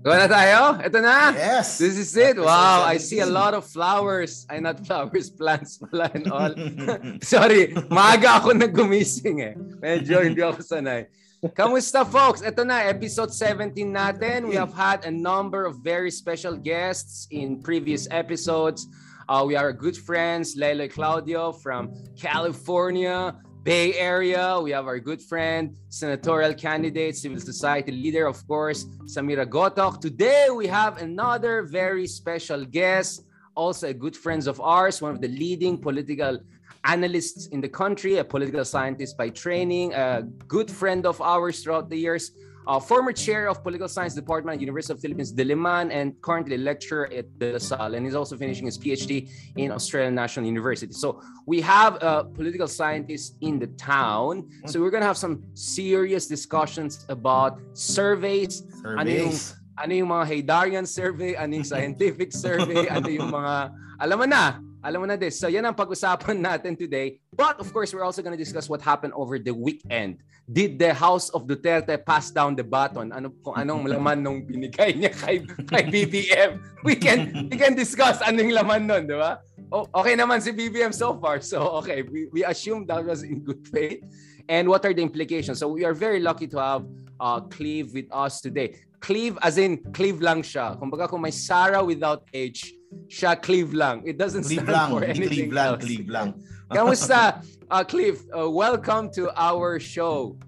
Go na tayo? Ito na? Yes. This is it. Wow, I see a lot of flowers. Ay, not flowers, plants pala and all. Sorry, maaga ako naggumising eh. Medyo hindi ako sanay. Kamusta folks? Ito na, episode 17 natin. We have had a number of very special guests in previous episodes. Uh, we are good friends, Lele Claudio from California, Bay Area. We have our good friend, senatorial candidate, civil society leader, of course, Samira Gotok. Today, we have another very special guest, also a good friend of ours, one of the leading political analysts in the country, a political scientist by training, a good friend of ours throughout the years, uh, former chair of political science department at University of Philippines Diliman and currently lecturer at De La Salle and he's also finishing his PhD in Australian National University. So we have a political scientist in the town. So we're gonna have some serious discussions about surveys, ano yung Surveys. ano yung mga Haydarian survey, ano yung scientific survey, ano yung mga alam mo na, alam mo na this. So yan ang pag-usapan natin today. But of course, we're also going to discuss what happened over the weekend. Did the House of Duterte pass down the baton? Ano kung anong laman nung binigay niya kay kay BBM? We can we can discuss anong laman nun, di ba? Oh, okay naman si BBM so far. So okay, we, we assume that was in good faith. And what are the implications? So we are very lucky to have uh, Cleve with us today. Cleve as in Cleve lang siya. Kumbaga kung may Sarah without H, siya Cleve lang. It doesn't Cleve stand lang. for anything Cleve lang. else. Cleve lang. Kamusta, uh, Cleve? Uh, welcome to our show.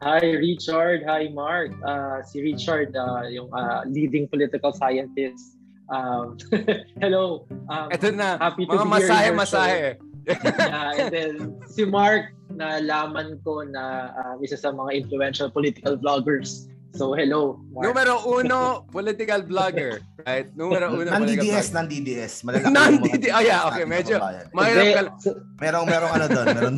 Hi Richard, hi Mark. Uh, si Richard, uh, yung uh, leading political scientist. Um, hello. Um, Ito na, happy mga to be here in masahe, masahe. Yeah, and then si Mark, nalaman ko na uh, isa sa mga influential political vloggers. So hello, Mark. Numero uno, political blogger. Right? Numero uno, Nan political DDS, blogger. nan DDS. Malalaki Nan DDS. Oh, yeah, okay, medyo- Hindi, ka Merong, merong ano doon. Meron.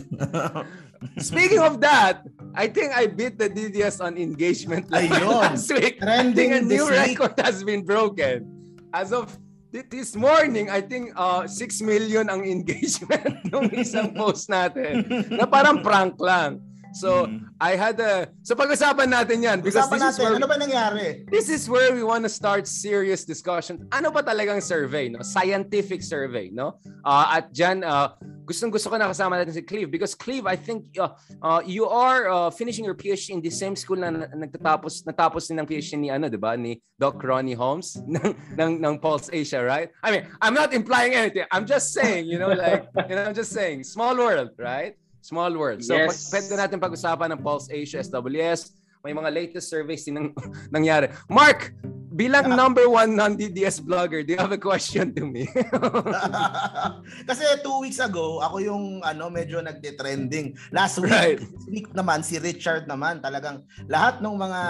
Speaking of that, I think I beat the DDS on engagement Ayun. last week. I think a Trending new week. record has been broken. As of thi- this morning, I think uh, 6 million ang engagement nung isang post natin. Na parang prank lang. So, Mm. I had a... So, pag-usapan natin yan. Because Usapan this is natin, where ano ba nangyari? this is where we want to start serious discussion. Ano ba talagang survey, no? Scientific survey, no? Uh, at dyan, uh, gustong gusto ko na kasama natin si Cleve because Cleve, I think uh, uh, you are uh, finishing your PhD in the same school na na- nagtatapos natapos din ng PhD ni ano, 'di ba? Ni Doc Ronnie Holmes ng, ng ng Pulse Asia, right? I mean, I'm not implying anything. I'm just saying, you know, like, you know, I'm just saying, small world, right? Small world. So, Yes. pag, pwede natin pag-usapan ng Pulse Asia, SWS, may mga latest surveys din nang, nangyari. Mark, bilang number one non-DDS blogger, do you have a question to me? Kasi two weeks ago, ako yung ano medyo nagde-trending. Last week, Right. this week naman, si Richard naman, talagang lahat ng mga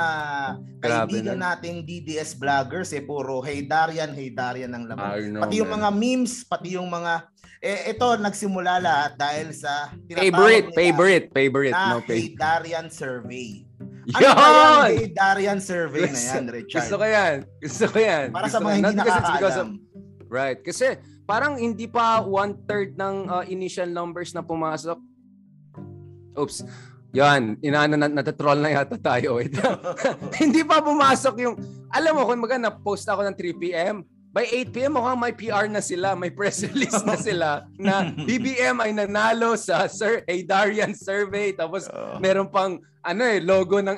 Grabe kaibigan na. nating DDS vloggers, eh, puro hey Darian, hey Darian ang laman. Know, pati yung man. mga memes, pati yung mga, eh, ito, nagsimula lahat dahil sa favorite, nila favorite, favorite. na No, Hey favorite. Darian Survey. Ano Yun! ba Darian Survey na yan, Richard? Gusto ko yan. Gusto ko yan. Para Gusto sa mga hindi nakakaalam. Right. Kasi parang hindi pa one-third ng uh, initial numbers na pumasok. Oops. Yan, inaano na natatroll na yata tayo. Hindi pa pumasok yung alam mo kung maga na-post ako ng 3 PM, by 8 PM mukhang may PR na sila, may press release na sila na BBM ay nanalo sa Sir Darian survey tapos meron pang ano eh logo ng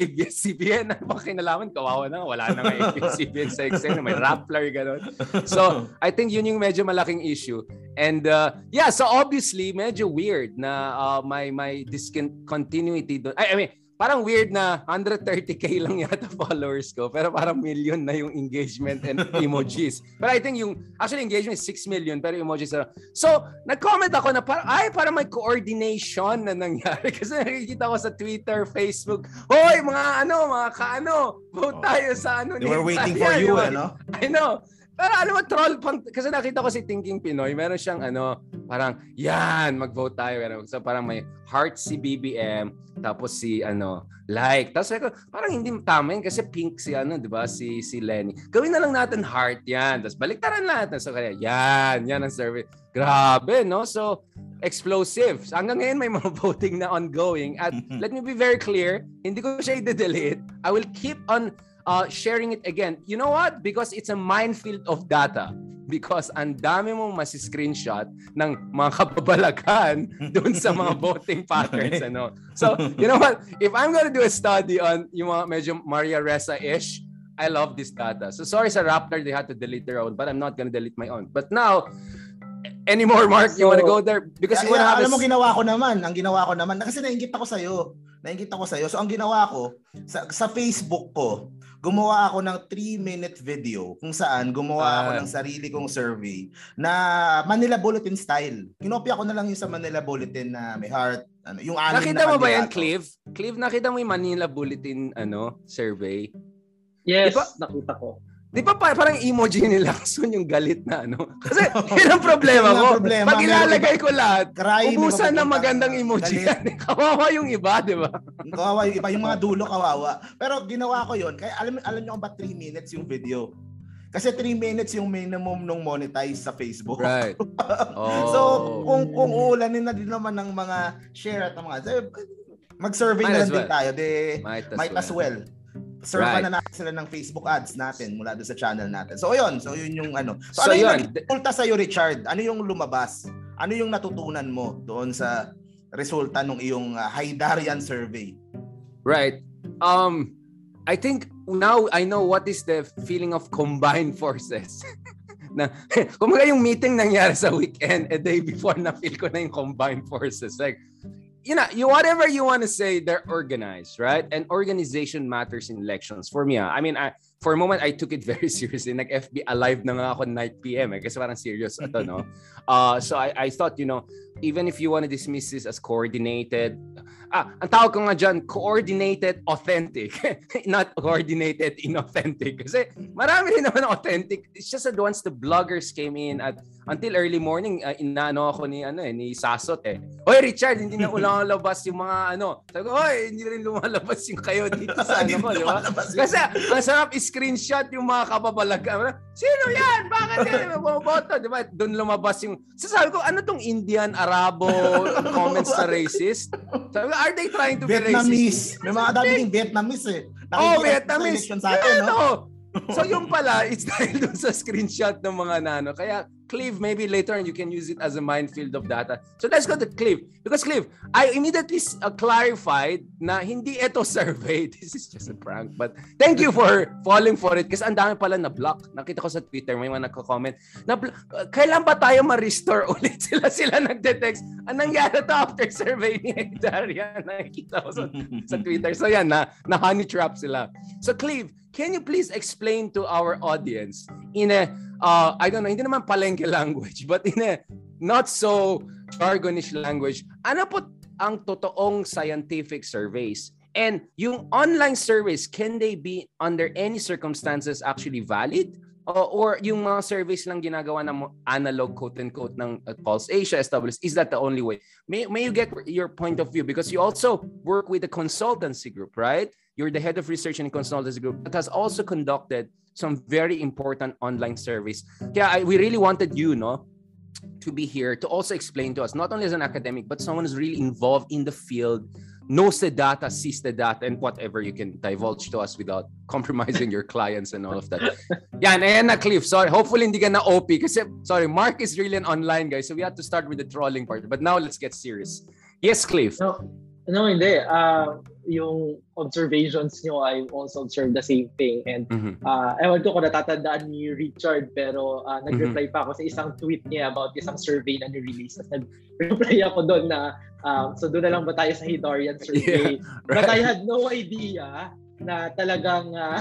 ABS-CBN. Ano ba kinalaman? Kawawa na. Wala na nga ABS-CBN sa Excel. May Rappler, gano'n. So, I think yun yung medyo malaking issue. And uh, yeah, so obviously, medyo weird na uh, may, may discontinuity doon. I, I mean, parang weird na 130k lang yata followers ko pero parang million na yung engagement and emojis. But I think yung actually engagement is 6 million pero emojis na. So, nag-comment ako na parang ay parang may coordination na nangyari kasi nakikita ko sa Twitter, Facebook, hoy mga ano, mga kaano, vote tayo sa ano They were waiting for Tanya," you, ano? I know. Pero ano mo, troll, pang, kasi nakita ko si Thinking Pinoy, meron siyang ano, parang, yan, mag-vote tayo. So parang may heart si BBM, tapos si ano, like. Tapos sabi ko, parang hindi tama yun kasi pink si ano, di ba, si, si Lenny. Gawin na lang natin heart yan. Tapos baliktaran natin. So kaya, yan, yan ang survey. Grabe, no? So, explosive. So, hanggang ngayon may mga voting na ongoing. At let me be very clear, hindi ko siya i-delete. I will keep on uh, sharing it again. You know what? Because it's a minefield of data. Because ang dami mong masi-screenshot ng mga kababalagan doon sa mga voting patterns. ano. So, you know what? If I'm gonna do a study on yung mga medyo Maria Ressa-ish, I love this data. So sorry sa Raptor, they had to delete their own, but I'm not gonna delete my own. But now, anymore, Mark, so, you wanna go there? Because yeah, you wanna yeah, have alam a... mo, ginawa ko naman. Ang ginawa ko naman, kasi nainggit ako sa'yo. Nainggit ako sa'yo. So ang ginawa ko, sa, sa Facebook ko, gumawa ako ng 3-minute video kung saan gumawa uh, ako ng sarili kong survey na Manila Bulletin style. Kinopya ko na lang yung sa Manila Bulletin na may heart, ano, yung anim Nakita na mo ba yan, Clive? Clive, nakita mo yung Manila Bulletin ano survey? Yes, diba, nakita ko. Di ba parang emoji ni Lacson yung galit na ano? Kasi yun ang problema ko. Problema, Pag ilalagay ko lahat, cry, ubusan ng magandang emoji yan. kawawa yung iba, di ba? kawawa yung iba. Yung mga dulo kawawa. Pero ginawa ko yun. Kaya alam, alam nyo kung ba 3 minutes yung video? Kasi 3 minutes yung minimum nung monetize sa Facebook. Right. Oh. so, kung kung uulanin na din naman ng mga share at mga mag-survey might na lang well. din tayo. De, might as might well. As well serve right. na natin sila ng Facebook ads natin mula doon sa channel natin. So yun, so yun yung ano. So, so ano yun. yung resulta sa iyo Richard? Ano yung lumabas? Ano yung natutunan mo doon sa resulta ng iyong uh, Haidarian survey? Right. Um I think now I know what is the feeling of combined forces. na kumaga yung meeting nangyari sa weekend a day before na feel ko na yung combined forces like you know, you whatever you want to say, they're organized, right? And organization matters in elections. For me, ah, I mean, I, for a moment, I took it very seriously. Like FB alive na nga ako 9 p.m. Eh, kasi parang serious ito, no? Uh, so I, I thought, you know, even if you want to dismiss this as coordinated, ah, ang tawag ko nga dyan, coordinated authentic. Not coordinated inauthentic. Kasi marami rin naman authentic. It's just that once the bloggers came in at until early morning, uh, inaano ako ni, ano eh, ni Sasot eh. Hoy Richard, hindi na ulang labas yung mga ano. Sabi ko, hoy, hindi rin lumalabas yung kayo dito sa ano di ba? Kasi ang sarap screenshot yung mga kababalagan. Sino yan? Bakit yan? Bumoboto, di ba? Doon lumabas yung... Sasabi ko, ano tong Indian, Arabo, comments na racist? Sabi ko, are they trying to Vietnamese. be racist? May mga dami ding Vietnamese eh. Nakikita oh, Vietnamese. Sa atin, no? so yung pala, it's dahil dun sa screenshot ng mga nano. Kaya Clive, maybe later on you can use it as a minefield of data. So let's go to Clive. Because Clive, I immediately uh, clarified na hindi ito survey. This is just a prank. But thank you for falling for it. Kasi ang dami pala na block. Nakita ko sa Twitter, may mga nagko-comment. Na, uh, kailan ba tayo ma-restore ulit? Sila sila nagde-text. Anong nangyari to after survey ni Daria? Nakikita ko sa, sa Twitter. So yan, na, na honey trap sila. So Clive, can you please explain to our audience in a uh, I don't know, hindi naman palengke language, but in a not so jargonish language, ano po ang totoong scientific surveys? And yung online surveys, can they be under any circumstances actually valid? Uh, or yung mga surveys lang ginagawa ng analog quote-unquote ng uh, Pulse Asia established, is that the only way? May, may you get your point of view? Because you also work with a consultancy group, right? You're the head of research and consultancy group that has also conducted some very important online surveys. Yeah, I, we really wanted you, no, to be here to also explain to us, not only as an academic, but someone who's really involved in the field, knows the data, sees the data, and whatever you can divulge to us without compromising your clients and all of that. Yeah, and na Cliff. Sorry, hopefully hindi ka na OP kasi sorry, Mark is really an online guy, so we had to start with the trolling part. But now let's get serious. Yes, Cliff. No, no hindi. Uh, yung observations nyo, I also observed the same thing. And mm-hmm. uh, ewan ko kung natatandaan ni Richard, pero uh, nag-reply mm-hmm. pa ako sa isang tweet niya about isang survey na ni-release. Tapos nag-reply ako doon na, um, so doon na lang ba tayo sa Hidarian survey? Yeah, right. But I had no idea na talagang uh,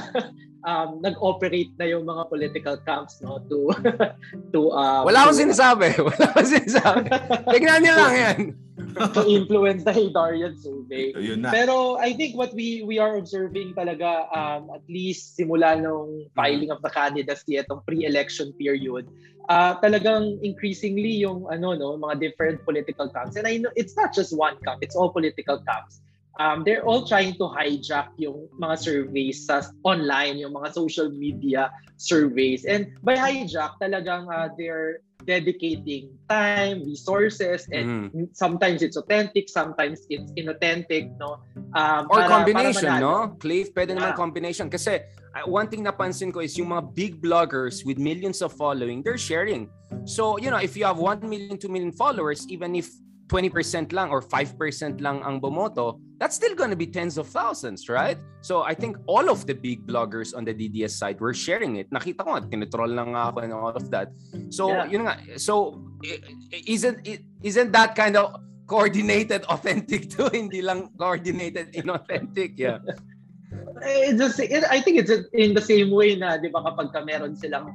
um, nag-operate na yung mga political camps no to to um, Wala akong sinasabi. Wala akong sinasabi. Tingnan niyo lang yan. to influence the Haydarian survey. So, yun na. Pero I think what we we are observing talaga um, at least simula nung filing of the candidacy itong pre-election period uh, talagang increasingly yung ano no mga different political camps and I know it's not just one camp it's all political camps um, they're all trying to hijack yung mga surveys sa online, yung mga social media surveys. And by hijack, talagang uh, they're dedicating time, resources, and mm. sometimes it's authentic, sometimes it's inauthentic, no? Um, Or para, combination, para no? Cliff, pwede yeah. naman combination. Kasi uh, one thing napansin ko is yung mga big bloggers with millions of following, they're sharing. So, you know, if you have 1 million, 2 million followers, even if 20% lang or 5% lang ang bumoto, that's still going to be tens of thousands, right? So I think all of the big bloggers on the DDS side were sharing it. Nakita ko nga, tinitroll lang ako and all of that. So, yeah. yun nga. So, isn't, isn't that kind of coordinated authentic too? Hindi lang coordinated inauthentic, yeah. It's just, I think it's in the same way na, di ba, kapag ka meron silang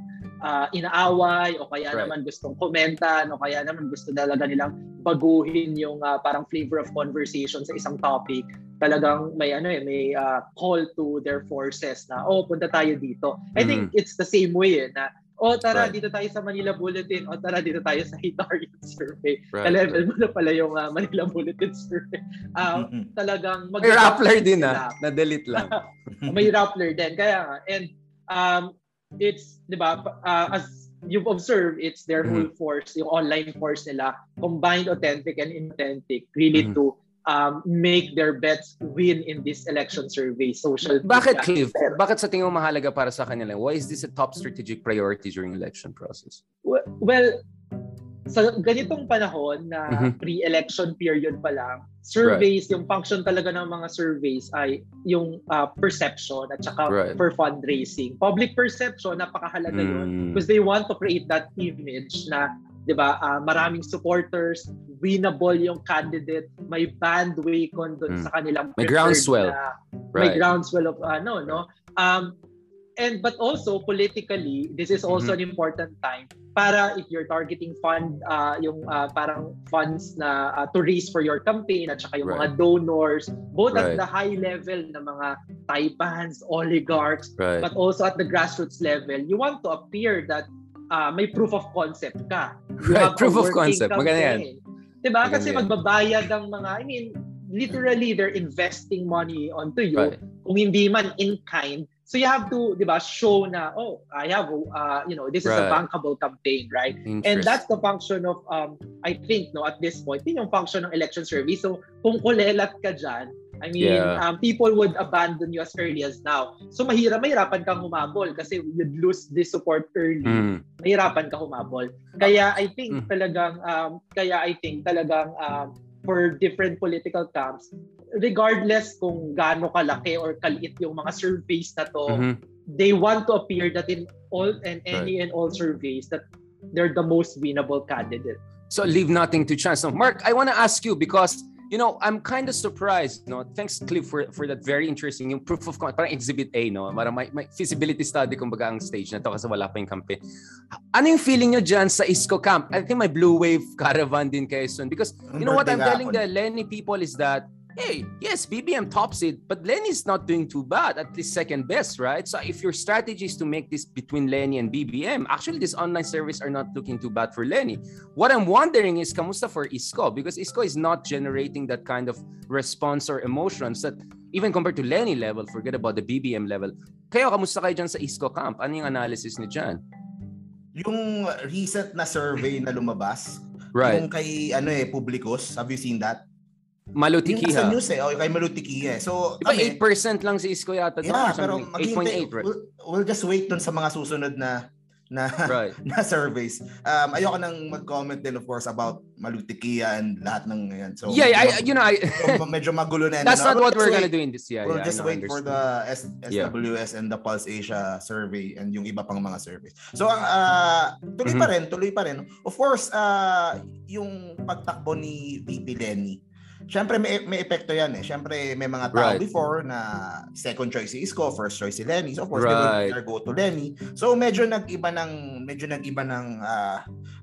uh, inaaway o kaya right. naman gustong komenta o kaya naman gusto talaga nilang baguhin yung uh, parang flavor of conversation sa isang topic talagang may ano eh may uh, call to their forces na oh punta tayo dito I mm-hmm. think it's the same way eh, na o oh, tara right. dito tayo sa Manila Bulletin o tara dito tayo sa Hitarian Survey right. level mo na pala yung uh, Manila Bulletin Survey uh, mm-hmm. talagang mag- may Rappler din ah na-delete lang may Rappler din kaya and um, it's, di ba, uh, as you've observed, it's their mm-hmm. whole force, yung online force nila, combined authentic and inauthentic, really mm-hmm. to um, make their bets win in this election survey. Social Bakit, Cliff? Bakit sa tingin mo mahalaga para sa kanila? Why is this a top strategic priority during election process? Well, sa ganitong panahon na mm-hmm. pre-election period pa lang, surveys, right. yung function talaga ng mga surveys ay yung uh, perception at saka right. for fundraising. Public perception, napakahalaga mm. yun because they want to create that image na 'di ba? Uh, maraming supporters, winnable yung candidate, may bandwagon doon mm. sa kanilang may groundswell. Na, right. May groundswell of ano, no? Um and but also politically this is also mm-hmm. an important time para if you're targeting fund uh, yung uh, parang funds na uh, to raise for your campaign at saka yung right. mga donors both right. at the high level na mga taipans oligarchs right. but also at the grassroots level you want to appear that uh, may proof of concept ka you right proof of concept maganda yan diba maganda kasi yan. magbabayad ang mga I mean literally they're investing money onto you right. kung hindi man in kind So you have to, di ba, show na, oh, I have, uh, you know, this right. is a bankable campaign, right? And that's the function of, um, I think, no, at this point, yun yung function ng election service. So kung kulelat ka dyan, I mean, yeah. um, people would abandon you as early as now. So mahirap, mahirapan kang humabol kasi you'd lose this support early. Mm. Mahirapan ka humabol. Kaya I think mm. talagang, um, kaya I think talagang um, for different political camps, regardless kung gaano kalaki or kaliit yung mga surveys na to, mm-hmm. they want to appear that in all and any right. and all surveys that they're the most winnable candidate. So leave nothing to chance. So Mark, I want to ask you because you know, I'm kind of surprised, no? Thanks, Cliff, for, for that very interesting, yung proof of concept, parang exhibit A, no? Parang may, may feasibility study, kumbaga, ang stage na to kasi wala pa yung campaign. Ano yung feeling nyo dyan sa ISCO camp? I think my Blue Wave caravan din kayo soon. Because, you know what I'm telling the Lenny people is that hey, yes, BBM tops it, but Lenny's not doing too bad, at least second best, right? So if your strategy is to make this between Lenny and BBM, actually this online service are not looking too bad for Lenny. What I'm wondering is, kamusta for Isko? Because Isko is not generating that kind of response or emotions that even compared to Lenny level, forget about the BBM level. Kayo, kamusta kayo dyan sa Isko camp? Ano yung analysis ni dyan? Yung recent na survey na lumabas, right. yung kay ano eh, Publicus, have you seen that? Malutikiha. Yung sa news eh. Okay, kay Malutikiha. Eh. So, diba kami, 8% lang si Isko yata. Yeah, pero 8.8, right? We'll, we'll just wait dun sa mga susunod na na right. na surveys. Um ayoko nang mag-comment din of course about Malutikia and lahat ng yan. So Yeah, I, you know, I medyo magulo na That's not what we're wait, gonna do in this year. We'll yeah, just wait for the S- SWS yeah. and the Pulse Asia survey and yung iba pang mga surveys. So uh, tuloy mm-hmm. pa rin, tuloy pa rin. Of course, uh, yung pagtakbo ni VP Lenny Siyempre may, may epekto yan eh. Siyempre may mga tao right. before na second choice si Isko, first choice si Lenny. So of course right. they go to Lenny. So medyo nag-iba ng medyo nag-iba ng uh,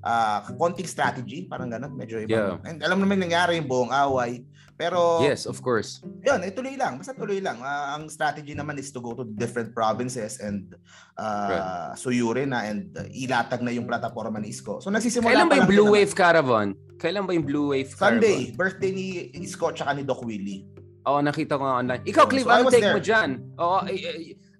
uh, konting strategy, parang ganun, medyo iba. Yeah. And alam naman nangyari yung buong away. Pero Yes, of course. Yun, ituloy lang. Basta tuloy lang. Uh, ang strategy naman is to go to different provinces and uh, right. suyurin na and uh, ilatag na yung plataforma ni Isko. So nagsisimula Kailan ba yung Blue Wave Caravan? Kailan ba yung Blue Wave Caravan? Sunday, birthday ni Isko at ni Doc Willie. Oo, nakita ko nga online. Ikaw, Cliff, so ano take there. mo dyan? Oo,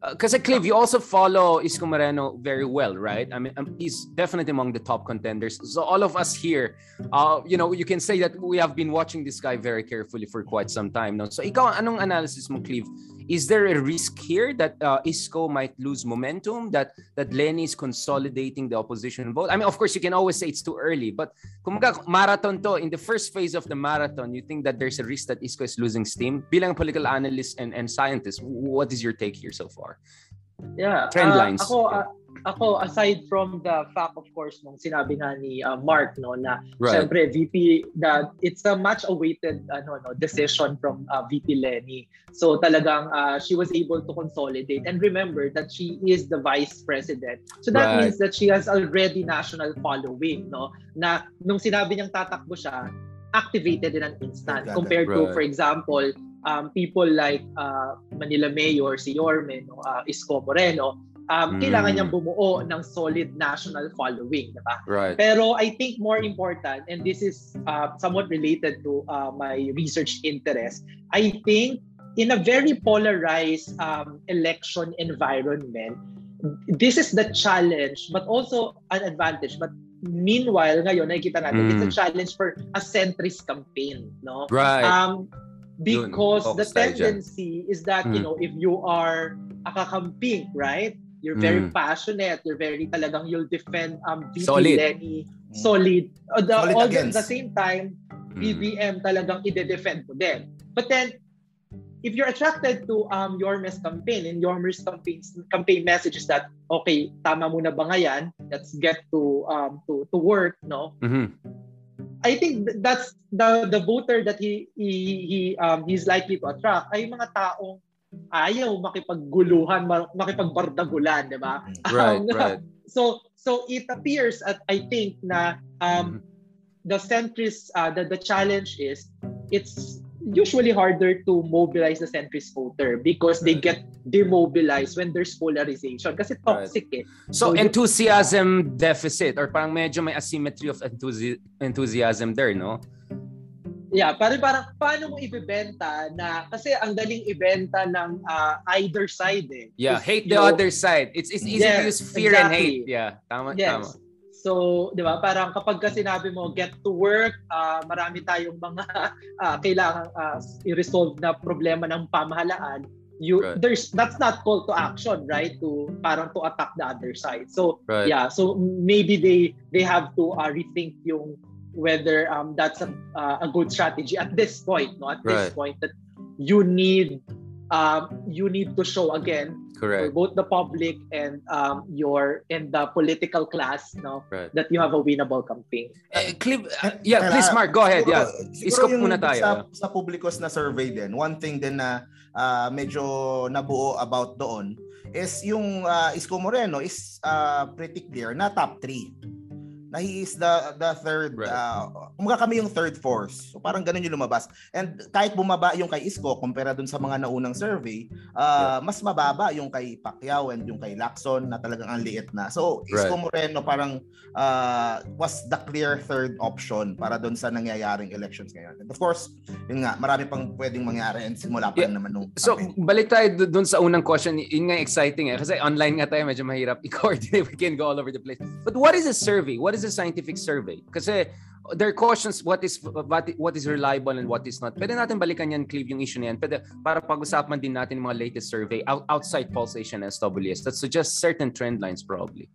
Because uh, Clive, you also follow Isko Moreno very well, right? I mean, um, he's definitely among the top contenders. So all of us here, uh, you know, you can say that we have been watching this guy very carefully for quite some time now. So ikaw, anong analysis mo, Clive? Is there a risk here that uh, Isko might lose momentum? That that Lenny is consolidating the opposition vote? I mean, of course, you can always say it's too early, but kumaga marathon to in the first phase of the marathon, you think that there's a risk that Isko is losing steam? Bilang political analyst and, and scientist, what is your take here so far? Yeah, trend uh, lines. Ako, uh, ako aside from the fact of course nung sinabi nga ni uh, Mark no na right. syempre VP that it's a much awaited ano no decision from uh, VP Lenny so talagang uh, she was able to consolidate and remember that she is the vice president so that right. means that she has already national following no na nung sinabi niyang tatakbo siya activated in an instant compared right. to for example um, people like uh, Manila Mayor si Yorme no uh, Isko Moreno um, mm. kailangan niyang bumuo ng solid national following, di ba? Right. Pero I think more important, and this is uh, somewhat related to uh, my research interest, I think in a very polarized um, election environment, this is the challenge, but also an advantage. But meanwhile, ngayon, nakikita natin, mm. it's a mm. challenge for a centrist campaign, no? Right. Um, because the tendency is that, mm. you know, if you are a kakamping, right? You're very mm. passionate. You're very talagang you'll defend um VP solid. Lenny. Solid. Uh, the, solid all against. the, the same time, BBM mm. talagang ide-defend mo din. But then, if you're attracted to um Yorme's campaign and Yorme's campaign campaign message is that okay tama muna ba ngayon let's get to um to to work no mm-hmm. I think that's the the voter that he he, he um he's likely to attract ay mga taong ayaw makipagguluhan, makipagbardagulan, di ba? Right, um, right. So so it appears at I think na um mm-hmm. the centrist uh, the the challenge is it's usually harder to mobilize the centrist voter because they get demobilized when there's polarization kasi toxic right. eh. So, so enthusiasm deficit or parang medyo may asymmetry of enthusi- enthusiasm there, no? Yeah, parang parang paano mo ibebenta na kasi ang daling ibenta ng uh, either side eh. Yeah, hate the know, other side. It's it's easy yes, to use fear exactly. and hate. Yeah, tama yes. tama. So, 'di ba? Parang kapag ka sinabi mo get to work, uh, marami tayong mga uh, kailangan uh, i-resolve na problema ng pamahalaan. You right. there's that's not call to action, right? To parang to attack the other side. So, right. yeah, so maybe they they have to uh, rethink yung whether um, that's a, uh, a good strategy at this point no at right. this point that you need um, you need to show again Correct. for both the public and um, your and the political class no right. that you have a winnable campaign. Uh, Clip, uh, yeah, please Mark, go ahead. Siguro, yeah. Iskop muna tayo. Sa, sa publikos na survey din, one thing din na uh, medyo nabuo about doon is yung uh, Isko Moreno is uh, pretty clear na top 3 na he is the the third right. uh, kumbaga kami yung third force. So parang ganun yung lumabas. And kahit bumaba yung kay Isko kumpara dun sa mga naunang survey, uh, yeah. mas mababa yung kay Pacquiao and yung kay Lacson na talagang ang liit na. So Isko right. Moreno parang uh, was the clear third option para dun sa nangyayaring elections ngayon. And of course, yun nga, marami pang pwedeng mangyari and simula pa yeah. naman nung So balik tayo dun sa unang question, yun nga exciting eh kasi online nga tayo medyo mahirap i-coordinate. We can go all over the place. But what is a survey? What is is a scientific survey. Kasi there are questions what is what, what is reliable and what is not. Pwede natin balikan yan, Cleve, yung issue na yan. Pwede, para pag-usapan din natin yung mga latest survey out, outside Pulsation and SWS that suggest certain trend lines probably.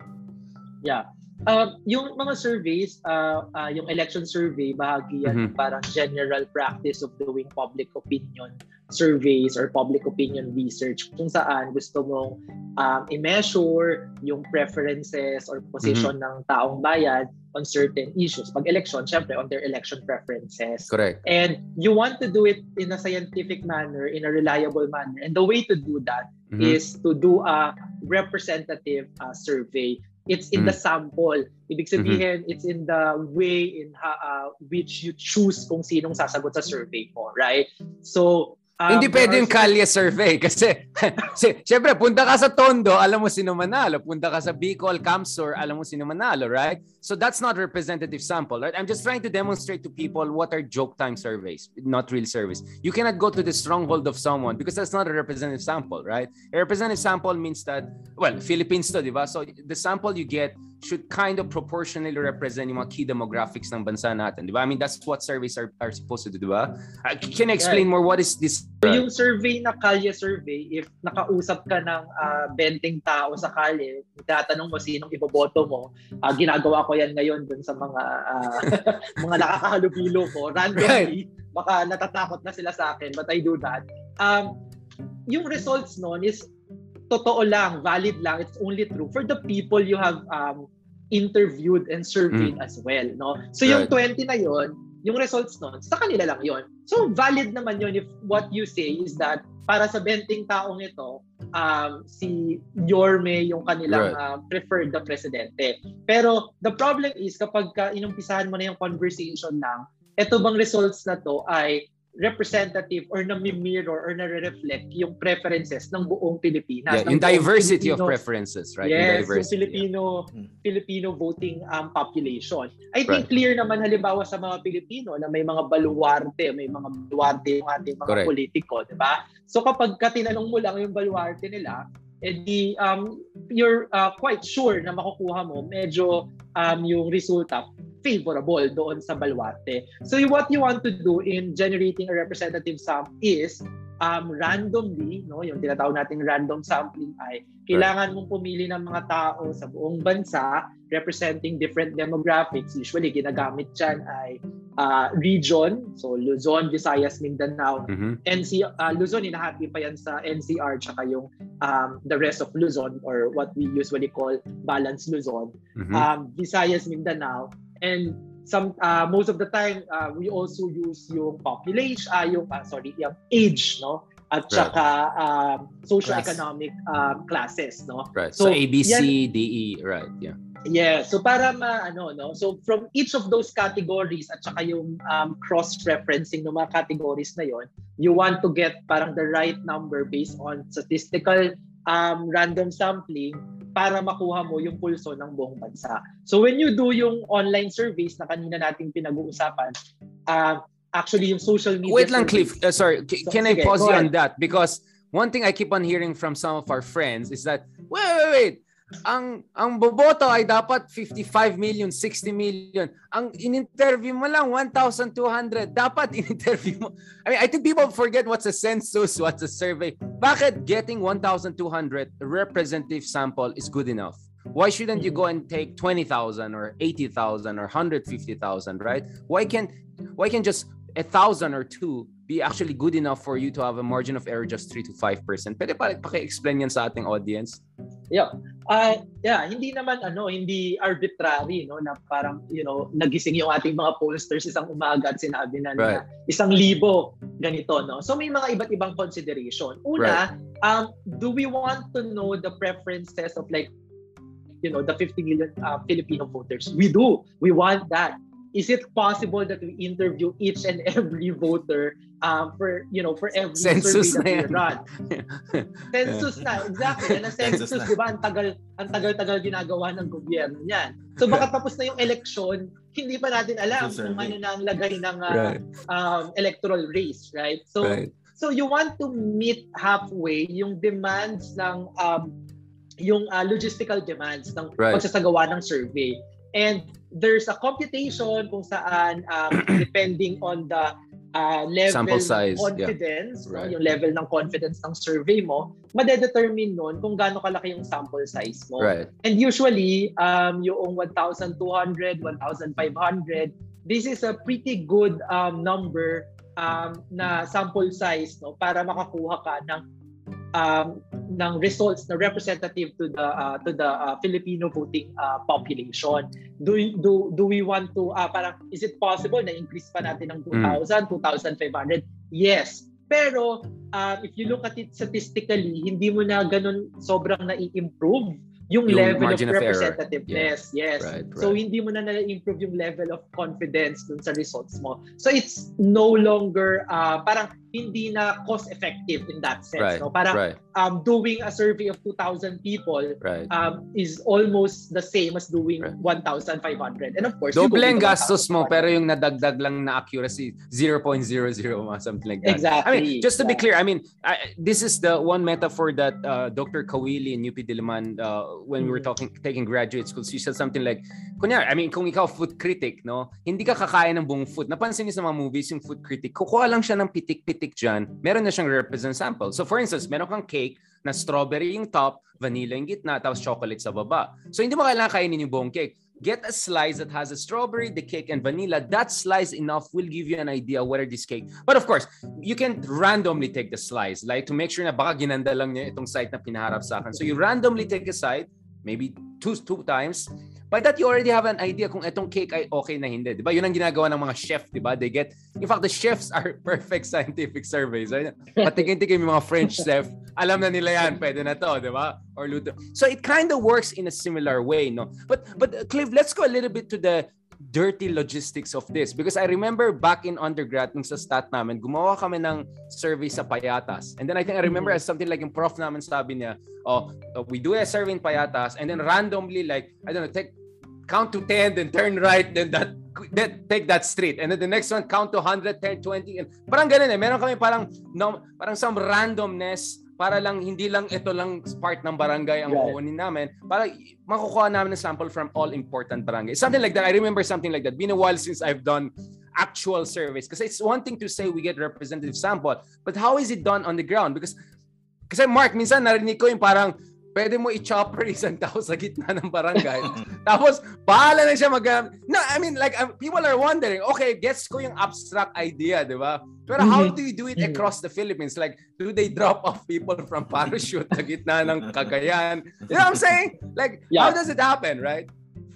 Yeah. Uh, yung mga surveys, uh, uh, yung election survey, bahagi yan mm-hmm. parang general practice of doing public opinion surveys or public opinion research kung saan gusto mong um, i-measure yung preferences or position mm-hmm. ng taong bayan on certain issues. Pag election, syempre on their election preferences. Correct. And you want to do it in a scientific manner, in a reliable manner. And the way to do that mm-hmm. is to do a representative uh, survey it's in mm. the sample. Ibig sabihin, mm-hmm. it's in the way in ha, uh, which you choose kung sinong sasagot sa survey mo, right? So, Um, Hindi pwede yung kalye survey kasi, kasi syempre punta ka sa Tondo, alam mo sino manalo. Punta ka sa Bicol, Camsor, alam mo sino manalo, right? So that's not representative sample, right? I'm just trying to demonstrate to people what are joke time surveys, not real surveys. You cannot go to the stronghold of someone because that's not a representative sample, right? A representative sample means that, well, Philippines to, di ba? So the sample you get should kind of proportionally represent yung mga key demographics ng bansa natin, di ba? I mean, that's what surveys are, are supposed to do, di ba? Uh, can you explain more what is this? So, yung survey na kalye survey, if nakausap ka ng uh, 20 tao sa kalye, tatanong mo sinong iboboto mo, uh, ginagawa ko yan ngayon dun sa mga uh, mga nakakahalubilo ko, randomly, baka natatakot na sila sa akin, but I do that. Um, yung results noon is totoo lang, valid lang, it's only true for the people you have um, interviewed and surveyed mm. as well. No? So right. yung 20 na yon yung results nun, sa kanila lang yon So valid naman yon if what you say is that para sa 20 taong ito, um, si Yorme yung kanilang right. uh, preferred na presidente. Pero the problem is kapag ka inumpisahan mo na yung conversation lang, ito bang results na to ay representative or na-mirror or na-reflect yung preferences ng buong Pilipinas. Yeah, yung diversity Filipino, of preferences, right? Yes, yung, yung Filipino, yeah. Filipino voting um, population. I think right. clear naman halimbawa sa mga Pilipino na may mga baluarte, may mga baluarte yung ating mga Correct. politiko, di ba? So kapag ka tinanong mo lang yung baluarte nila, eh um, you're uh, quite sure na makukuha mo medyo um, yung resulta favorable doon sa Baluarte. So what you want to do in generating a representative sum is um, randomly, no, yung tinatawag nating random sampling ay kailangan mong pumili ng mga tao sa buong bansa representing different demographics. Usually, ginagamit dyan ay uh, region, so Luzon, Visayas, Mindanao, mm-hmm. NC, uh, Luzon, inahati pa yan sa NCR, tsaka yung um, the rest of Luzon or what we usually call Balance Luzon. Mm-hmm. Um, Visayas, Mindanao, and some uh, most of the time uh, we also use yung population uh, yung uh, sorry yung age no? At right. saka um, socio-economic um, classes no? Right. So, so A B C D E right yeah. Yeah so para ma ano no? So from each of those categories at saka yung um, cross referencing ng mga categories na yon you want to get parang the right number based on statistical um, random sampling para makuha mo yung pulso ng buong bansa. So when you do yung online surveys na kanina nating pinag-uusapan, uh, actually yung social media Wait lang Cliff, uh, sorry, C- so, can sige, I pause you on that? Because one thing I keep on hearing from some of our friends is that, wait, wait, wait, ang ang boboto ay dapat 55 million, 60 million. Ang in-interview mo lang 1,200. Dapat in-interview mo. I mean, I think people forget what's a census, what's a survey. Bakit getting 1,200 representative sample is good enough? Why shouldn't you go and take 20,000 or 80,000 or 150,000, right? Why can why can just a thousand or two be actually good enough for you to have a margin of error just 3 to 5%? Pwede pa paki-explain yan sa ating audience? Yeah. Uh, yeah, hindi naman ano, hindi arbitrary no na parang you know, nagising yung ating mga pollsters isang umaga at sinabi na, right. na isang libo ganito no. So may mga iba't ibang consideration. Una, right. um do we want to know the preferences of like you know the 50 million uh, Filipino voters? We do. We want that is it possible that we interview each and every voter um, for you know for every census survey that we run? census na, exactly. Na census, census di ba? Ang tagal, ang tagal-tagal ginagawa ng gobyerno niyan. So baka tapos na yung election, hindi pa natin alam kung ano na ang lagay ng uh, right. um, electoral race, right? So right. so you want to meet halfway yung demands ng um, yung uh, logistical demands ng right. pagsasagawa ng survey. And there's a computation kung saan um, depending on the uh, level Sample size, confidence, yeah. right. no, yung level ng confidence ng survey mo, madedetermine nun kung gaano kalaki yung sample size mo. Right. And usually, um, yung 1,200, 1,500, this is a pretty good um, number um, na sample size no para makakuha ka ng um, ng results na representative to the uh, to the uh, Filipino voting uh, population. Do do do we want to uh, parang is it possible na increase pa natin ng 2,000, mm. 2,500? Yes. Pero uh, if you look at it statistically, hindi mo na ganun sobrang na-improve yung, yung level of representativeness. Yeah. Yes. Right, right. So hindi mo na na-improve yung level of confidence dun sa results mo. So it's no longer uh, parang hindi na cost effective in that sense. Right, no? Parang right. um, doing a survey of 2,000 people right. um, is almost the same as doing right. 1,500. And of course, Doble ang gastos mo pero yung nadagdag lang na accuracy 0.00 something like that. Exactly. I mean, just to yeah. be clear, I mean, I, this is the one metaphor that uh, Dr. Kawili in UP Diliman uh, when we were mm. talking taking graduate school, she said something like, kunya, I mean, kung ikaw food critic, no, hindi ka kakain ng buong food. Napansin niyo sa mga movies yung food critic, kukuha lang siya ng pitik-pitik pitik dyan, meron na siyang represent sample. So for instance, meron kang cake na strawberry yung top, vanilla yung gitna, tapos chocolate sa baba. So hindi mo kailangan kainin yung buong cake. Get a slice that has a strawberry, the cake, and vanilla. That slice enough will give you an idea whether this cake. But of course, you can randomly take the slice, like to make sure na baka ginanda lang niya itong site na pinaharap sa akin. So you randomly take a side, maybe two two times By that, you already have an idea kung itong cake ay okay na hindi. Di ba? Yun ang ginagawa ng mga chef, di ba? They get, in fact, the chefs are perfect scientific surveys. Right? Patingin-tingin yung mga French chef, alam na nila yan, pwede na to, di ba? Or luto. So it kind of works in a similar way, no? But, but Cliff, let's go a little bit to the dirty logistics of this because I remember back in undergrad nung sa stat namin gumawa kami ng survey sa Payatas and then I think I remember mm-hmm. as something like yung prof namin sabi niya oh we do a survey in Payatas and then randomly like I don't know take count to 10 then turn right then that then take that street and then the next one count to 100 10 20 and parang ganun eh meron kami parang no, parang some randomness para lang hindi lang ito lang part ng barangay ang right. kukunin namin para makukuha namin ng sample from all important barangay. Something like that. I remember something like that. Been a while since I've done actual surveys because it's one thing to say we get representative sample but how is it done on the ground because kasi Mark minsan narinig ko yung parang pwede mo i-chopper isang tao sa gitna ng barangay. Tapos, bahala na siya mag... No, I mean, like, um, people are wondering, okay, gets ko yung abstract idea, di ba? Pero how mm-hmm. do you do it mm-hmm. across the Philippines? Like, do they drop off people from parachute sa gitna ng Cagayan? You know what I'm saying? Like, yeah. how does it happen, right?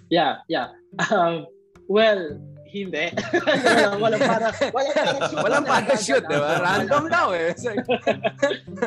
Yeah, yeah. Um, well, hindi. walang para walang parachute. Walang parachute, di ba? Random daw eh.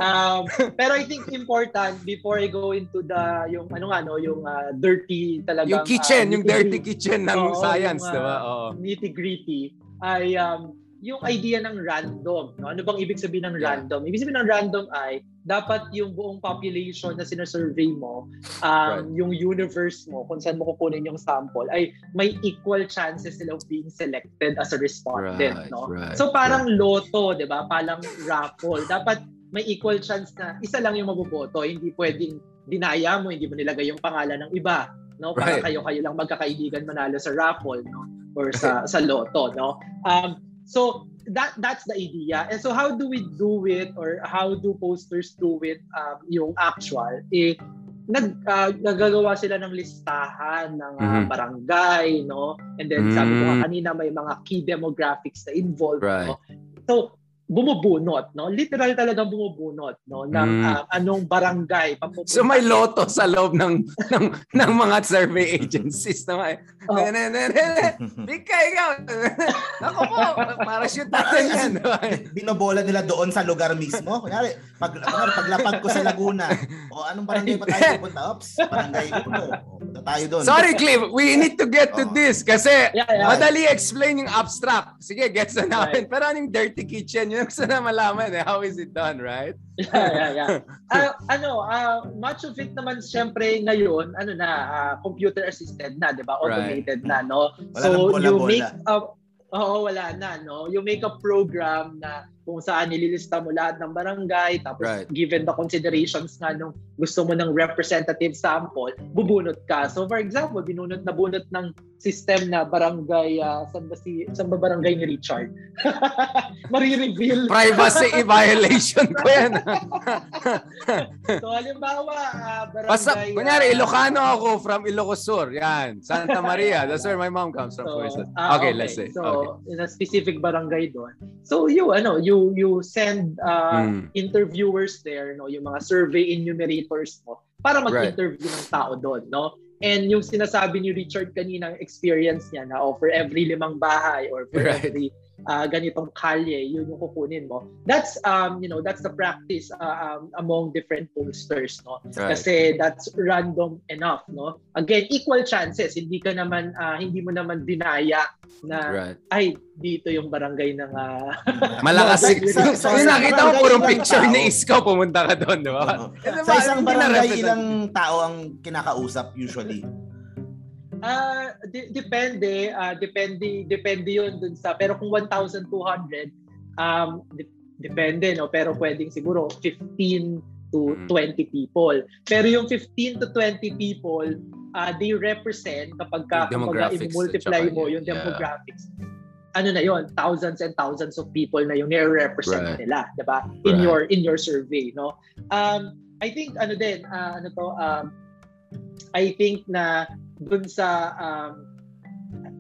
um, pero I think important before I go into the yung ano nga no, yung uh, dirty talaga yung kitchen, uh, yung dirty kitchen ng oh, science, uh, di ba? Oo. Nitty-gritty ay um yung idea ng random. No? Ano bang ibig sabihin ng random? Ibig sabihin ng random ay dapat yung buong population na sinasurvey mo, um, right. yung universe mo, kung saan mo kukunin yung sample, ay may equal chances sila of being selected as a respondent. Right, no? Right, so parang right. loto, di ba? Parang raffle. Dapat may equal chance na isa lang yung maboboto. Hindi pwedeng dinaya mo, hindi mo nilagay yung pangalan ng iba. No? Para right. kayo-kayo lang magkakaibigan manalo sa raffle no? or sa sa loto. No? Um, So that that's the idea. And so how do we do it or how do posters do it um, yung actual? Eh, nag uh, nagagawa sila ng listahan ng uh, mm-hmm. barangay no and then mm-hmm. sabi ko nga mm. kanina may mga key demographics na involved right. no so bumubunot, no? Literal talagang bumubunot, no? Ng mm. uh, anong barangay papupunta. So may loto sa loob ng ng, ng mga survey agencies na may, oh. ne, ne, ne, ne, Bika, ikaw. Ako po, para shoot natin yan. Binobola nila doon sa lugar mismo. Kunyari, pag, kunyari, paglapag ko sa Laguna, o anong barangay pa tayo pupunta? Oops, barangay Puno. Punta tayo doon. Sorry, Cliff. We need to get to oh. this kasi yeah, yeah. madali explain yung abstract. Sige, gets na namin. Right. Pero anong dirty kitchen? Yun gusto na malaman eh. How is it done, right? yeah, yeah, yeah. Uh, ano, uh, much of it naman syempre ngayon, ano na, uh, computer assisted na, 'di ba? Automated right. na, no? Wala so you make a Oo, wala na, no? You make a program na kung saan nililista mo lahat ng barangay, tapos right. given the considerations nga nung gusto mo ng representative sample, bubunot ka. So for example, binunot na bunot ng system na barangay, uh, saan ba, si, saan ba barangay ni Richard? Mari-reveal. Privacy violation ko yan. so halimbawa, uh, barangay... Basta, kunyari, Ilocano ako from Ilocos Sur. Yan, Santa Maria. That's where my mom comes from. So, uh, okay, okay, let's say. So, okay. in a specific barangay doon. So, you, ano, you you send uh, mm. interviewers there, no, yung mga survey enumerators mo, para mag-interview right. ng tao doon, no? And yung sinasabi ni Richard kanina, experience niya na oh, for every limang bahay or for right. every uh, ganitong kalye, yun yung kukunin mo. That's um you know, that's the practice uh, um, among different pollsters, no. Right. Kasi that's random enough, no. Again, equal chances. Hindi ka naman uh, hindi mo naman dinaya na right. ay dito yung barangay ng uh, malakas sa, sa, sa, nakita mo puro picture ni Isko pumunta ka doon, di ba? Sa isang barangay ilang tao ang kinakausap usually? Uh, de- depende, uh, depende, depende 'yun dun sa pero kung 1,200 um de- depende no, pero pwedeng siguro 15 to 20 mm. people. Pero yung 15 to 20 people, uh, they represent kapag ka kumbaga i-multiply mo yung demographics. Yeah. Ano na yon thousands and thousands of people na yung nire-represent right. nila, 'di ba? In right. your in your survey, no? Um I think ano din, uh, ano to um I think na dun sa um,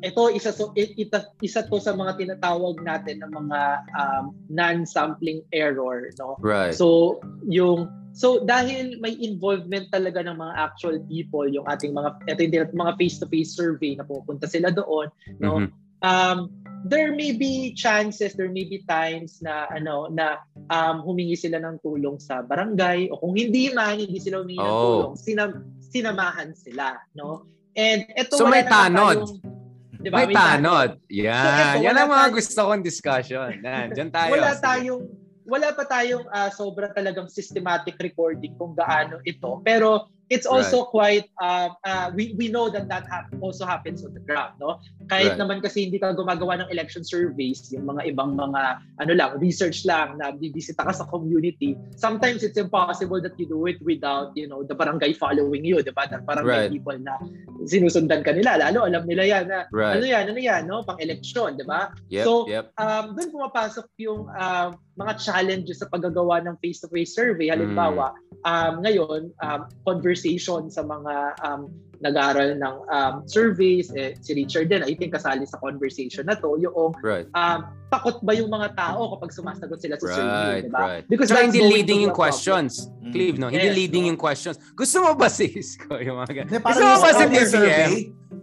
ito isa so ita, isa to sa mga tinatawag natin ng mga um, non-sampling error no right so yung so dahil may involvement talaga ng mga actual people yung ating mga ito yung mga face to face survey na pupunta sila doon no mm-hmm. um there may be chances there may be times na ano na um, humingi sila ng tulong sa barangay o kung hindi man hindi sila humingi oh. ng tulong sinam, sinamahan sila no And ito so may tanod. Tayong, diba? May, may tanod. Yan. So, ito, Yan ang mga gusto kong discussion. Yan. Diyan tayo. Wala tayong wala pa tayong uh, sobra talagang systematic recording kung gaano ito. Pero it's also right. quite uh, uh, we we know that that ha- also happens on the ground no kahit right. naman kasi hindi ka gumagawa ng election surveys yung mga ibang mga ano lang research lang na bibisita ka sa community sometimes it's impossible that you do it without you know the barangay following you di ba parang right. people na sinusundan ka nila lalo alam nila yan na right. ano yan ano yan no pang election di ba yep, so yep. um doon pumapasok yung uh, mga challenges sa paggagawa ng face-to-face survey halimbawa mm. Um ngayon um conversation sa mga um, nag-aaral ng um, surveys, eh, si Richard din, I think kasali sa conversation na to, yung right. um, takot ba yung mga tao kapag sumasagot sila sa right, survey, di ba? Right. Because so, hindi leading yung questions. Mm. Cleve, no? Yes, hindi leading no? yung questions. Gusto mo ba si Isko? Yung mga Gusto mo ba si BBM?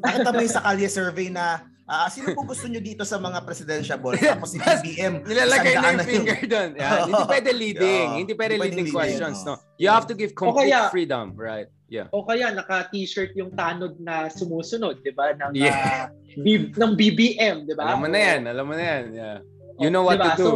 Nakita mo yung sa Kalye survey na Uh, sino po gusto nyo dito sa mga presidential ball? Tapos si BBM. Nilalagay na yung finger doon. Yeah. hindi pwede leading. Yeah. Hindi pwede leading, leading questions. No? You have to give complete kaya, freedom. Right. Yeah. O kaya naka-t-shirt yung tanod na sumusunod, 'di ba? Ng yeah. uh, B- ng BBM, 'di ba? Alam mo na 'yan, alam mo na 'yan. Yeah. You know what diba? to do. So,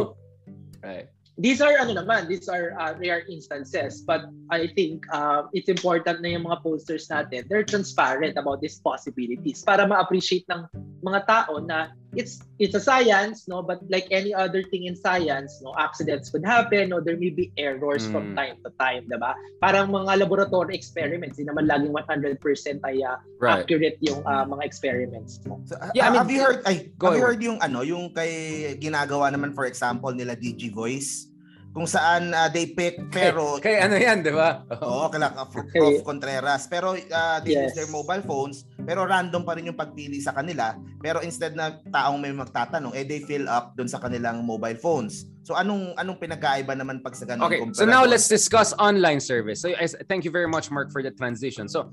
right these are ano naman, these are uh, rare instances. But I think uh, it's important na yung mga posters natin, they're transparent about these possibilities para ma-appreciate ng mga tao na it's it's a science, no? But like any other thing in science, no, accidents could happen, no, there may be errors mm. from time to time, 'di ba? Parang mga laboratory experiments, hindi naman laging 100% ay uh, right. accurate yung uh, mga experiments. No? So, uh, yeah, I mean, have you heard ay, have you heard yung ano, yung kay ginagawa naman for example nila DG Voice? Kung saan uh, they pick pero kay, kay ano yan di ba? Oo kay uh, Prof. Contreras. Pero uh, they yes. use their mobile phones pero random pa rin yung pagpili sa kanila. Pero instead na taong may magtatanong eh they fill up doon sa kanilang mobile phones. So anong anong pinagkaiba naman pag sa ganung okay so now let's discuss online service. So I, thank you very much Mark for the transition. So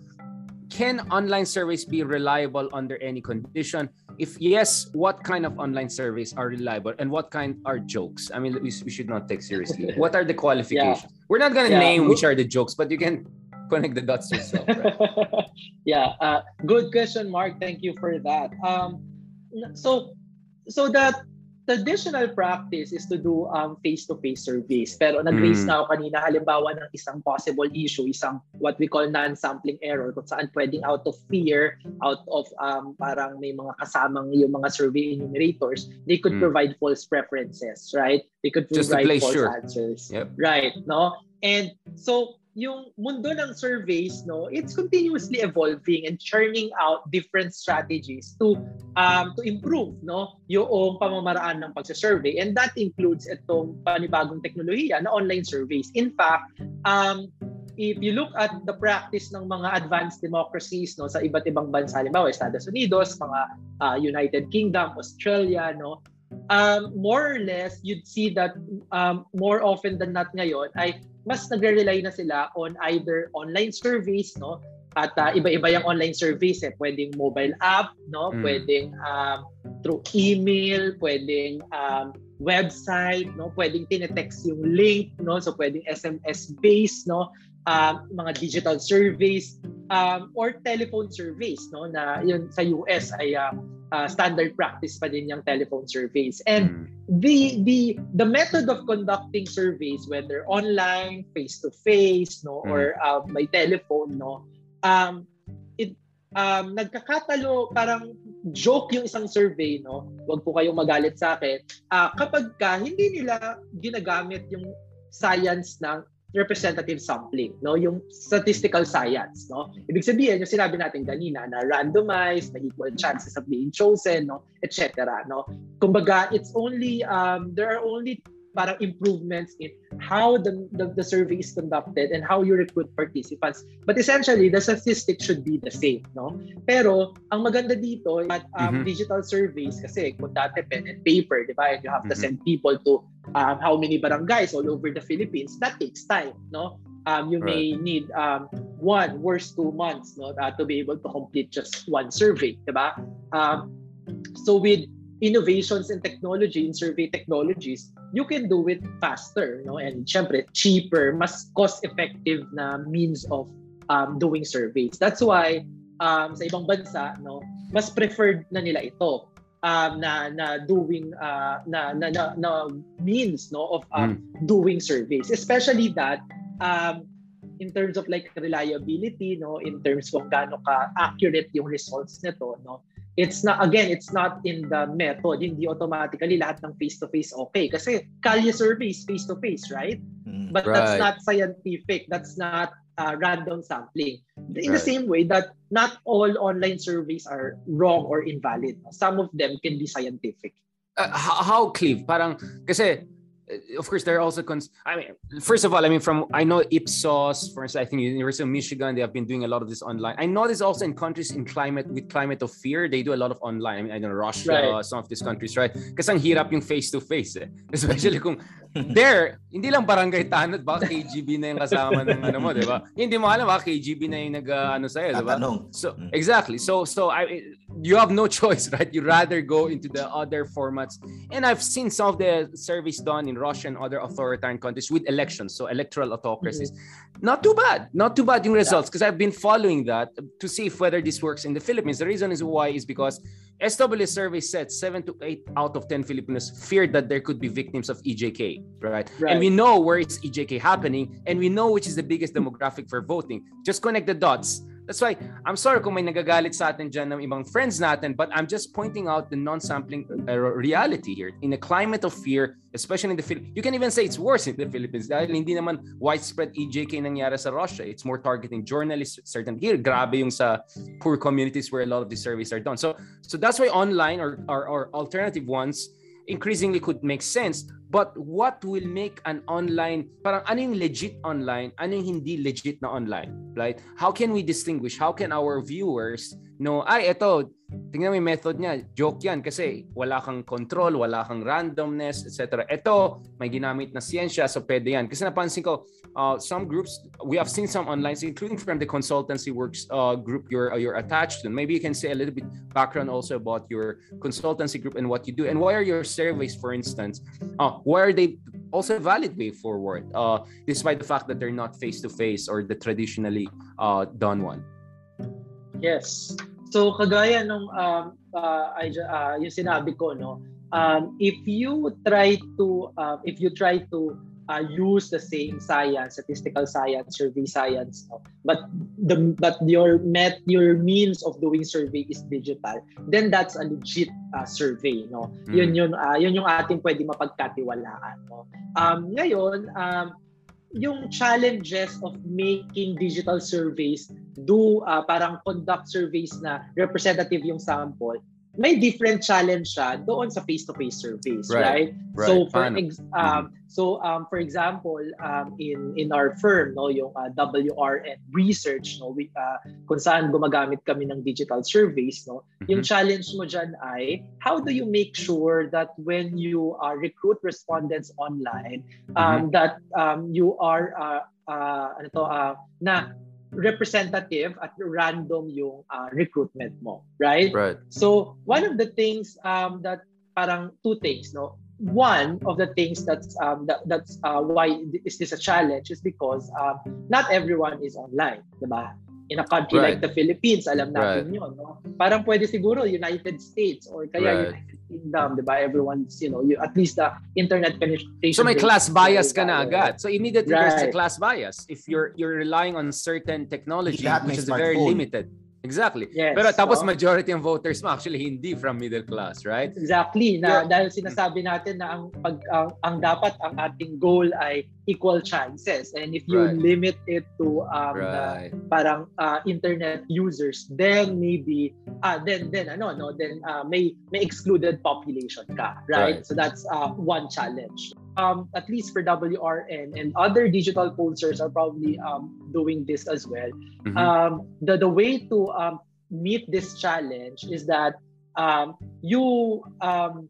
can online surveys be reliable under any condition? If yes, what kind of online surveys are reliable and what kind are jokes? I mean, we, we should not take seriously. What are the qualifications? Yeah. We're not going to yeah. name which are the jokes, but you can connect the dots yourself. Right? yeah, uh, good question, Mark. Thank you for that. Um, so, so that traditional practice is to do um, face-to-face surveys. Pero nag-raise mm. na ako kanina halimbawa ng isang possible issue, isang what we call non-sampling error kung saan pwedeng out of fear, out of um, parang may mga kasamang yung mga survey enumerators, they could mm. provide false preferences, right? They could provide false sure. answers. Yep. Right, no? And so yung mundo ng surveys, no, it's continuously evolving and churning out different strategies to um, to improve, no, yung pamamaraan ng pagsa-survey. And that includes itong panibagong teknolohiya na online surveys. In fact, um, if you look at the practice ng mga advanced democracies no sa iba't ibang bansa halimbawa Estados Unidos, mga uh, United Kingdom, Australia no um, more or less you'd see that um, more often than not ngayon ay mas nagre-rely na sila on either online surveys, no? At uh, iba-iba yung online service eh. Pwedeng mobile app, no? Mm. Pwedeng um, through email, pwedeng um, website, no? Pwedeng tinetext yung link, no? So pwedeng SMS based, no? Um, mga digital surveys um, or telephone surveys, no? Na yun sa US ay uh, uh, standard practice pa din yung telephone surveys. And mm. the the the method of conducting surveys whether online, face to face, no, mm. or uh, by telephone, no, um, it, um, nagkakatalo, parang joke yung isang survey, no? Huwag po kayong magalit sa akin. Uh, kapag ka, hindi nila ginagamit yung science ng representative sampling, no? Yung statistical science, no? Ibig sabihin, yung sinabi natin kanina na randomized, na equal chances of being chosen, no? etc. no? Kumbaga, it's only um there are only parang improvements in how the, the, the survey is conducted and how you recruit participants. But essentially, the statistics should be the same, no? Pero, ang maganda dito, at um, mm-hmm. digital surveys, kasi kung dati pen and paper, di ba? And you have mm-hmm. to send people to um, how many barangays all over the Philippines, that takes time, no? Um, you right. may need um, one, worst two months, no? Uh, to be able to complete just one survey, di ba? Um, so with innovations in technology, in survey technologies, you can do it faster, no? And syempre, cheaper, mas cost-effective na means of um, doing surveys. That's why um, sa ibang bansa, no, mas preferred na nila ito um, na na doing uh, na, na, na na means no of um, mm. doing surveys, especially that um, in terms of like reliability, no, in terms kung gaano ka accurate yung results nito, no it's not again it's not in the method hindi automatically lahat ng face to face okay. Kasi kalye survey is face to face right? Mm, but right. that's not scientific. That's not uh, random sampling. In right. the same way that not all online surveys are wrong or invalid. Some of them can be scientific. Uh, how, how Cleve parang kasi of course, there are also cons. I mean, first of all, I mean, from I know Ipsos, for instance, I think University of Michigan, they have been doing a lot of this online. I know this also in countries in climate with climate of fear, they do a lot of online. I mean, I don't know Russia, right. some of these countries, right? Kasi ang hirap yung face to face, eh. especially kung there, hindi lang barangay tanod, baka KGB na yung kasama ng ano mo, di ba? Hindi mo alam, baka KGB na yung nag, uh, ano sa'yo, di ba? So, mm. exactly. So, so I, you have no choice, right? You rather go into the other formats. And I've seen some of the surveys done in Russia and other authoritarian countries with elections, so electoral autocracies. Mm-hmm. Not too bad. Not too bad yung results because I've been following that to see if whether this works in the Philippines. The reason is why is because SW survey said seven to eight out of 10 Filipinos feared that there could be victims of EJK, right? right? And we know where is EJK happening, and we know which is the biggest demographic for voting. Just connect the dots. That's why I'm sorry kung may nagagalit sa atin dyan ng ibang friends natin, but I'm just pointing out the non-sampling uh, reality here. In a climate of fear, especially in the Philippines, you can even say it's worse in the Philippines dahil hindi naman widespread EJK nangyari sa Russia. It's more targeting journalists, certain here. Grabe yung sa poor communities where a lot of these surveys are done. So, so that's why online or, or, or alternative ones increasingly could make sense. But what will make an online, parang ano yung legit online, ano yung hindi legit na online, right? How can we distinguish? How can our viewers know, ay, ito, tingnan mo yung method niya, joke yan kasi wala kang control, wala kang randomness, etc. Ito, may ginamit na siyensya, so pwede yan. Kasi napansin ko, uh, some groups, we have seen some online, including from the consultancy works uh, group you're, uh, you're attached to. Maybe you can say a little bit background also about your consultancy group and what you do. And why are your surveys, for instance, uh, why are they also valid way forward, uh, despite the fact that they're not face to face or the traditionally uh, done one? Yes. So kagaya nung um, uh, uh, yung sinabi ko, no, um, if you try to uh, if you try to uh, use the same science, statistical science, survey science, no? but the but your met your means of doing survey is digital, then that's a legit uh, survey, no. Mm. Yun yun uh, yun yung ating pwede mapagkatiwalaan, no. Um, ngayon, um, yung challenges of making digital surveys do uh, parang conduct surveys na representative yung sample may different challenge siya doon sa face-to-face surveys, right? right? right. So for ex- um, so um, for example, um, in in our firm, no, yung uh, WRN research, no, we, uh, kung saan gumagamit kami ng digital surveys, no, mm-hmm. yung challenge mo diyan ay how do you make sure that when you uh, recruit respondents online, um, mm-hmm. that um, you are uh, uh, ano to, uh, na representative at random yung uh, recruitment mo, right? Right. So one of the things um, that parang two things, no? One of the things that's um, that, that's uh, why is this a challenge is because um, not everyone is online, diba? In a country right. like the Philippines, alam natin right. yun, no? Parang pwede siguro United States or kaya right. United kingdom, di ba? Everyone's, you know, you, at least the internet penetration. So may class bias ka na agad. So immediately right. there's a class bias. If you're you're relying on certain technology, which is very limited. Exactly. Yes, Pero tapos so, majority ng voters mo actually hindi from middle class, right? Exactly. Na dahil sinasabi natin na ang pag ang, ang dapat ang ating goal ay equal chances and if you right. limit it to um right. uh, parang uh, internet users then maybe uh, then then ano no then uh, may may excluded population ka, right? right. So that's uh, one challenge. Um, at least for WRN and other digital pollsters are probably um, doing this as well. Mm-hmm. Um, the the way to um, meet this challenge is that um, you um,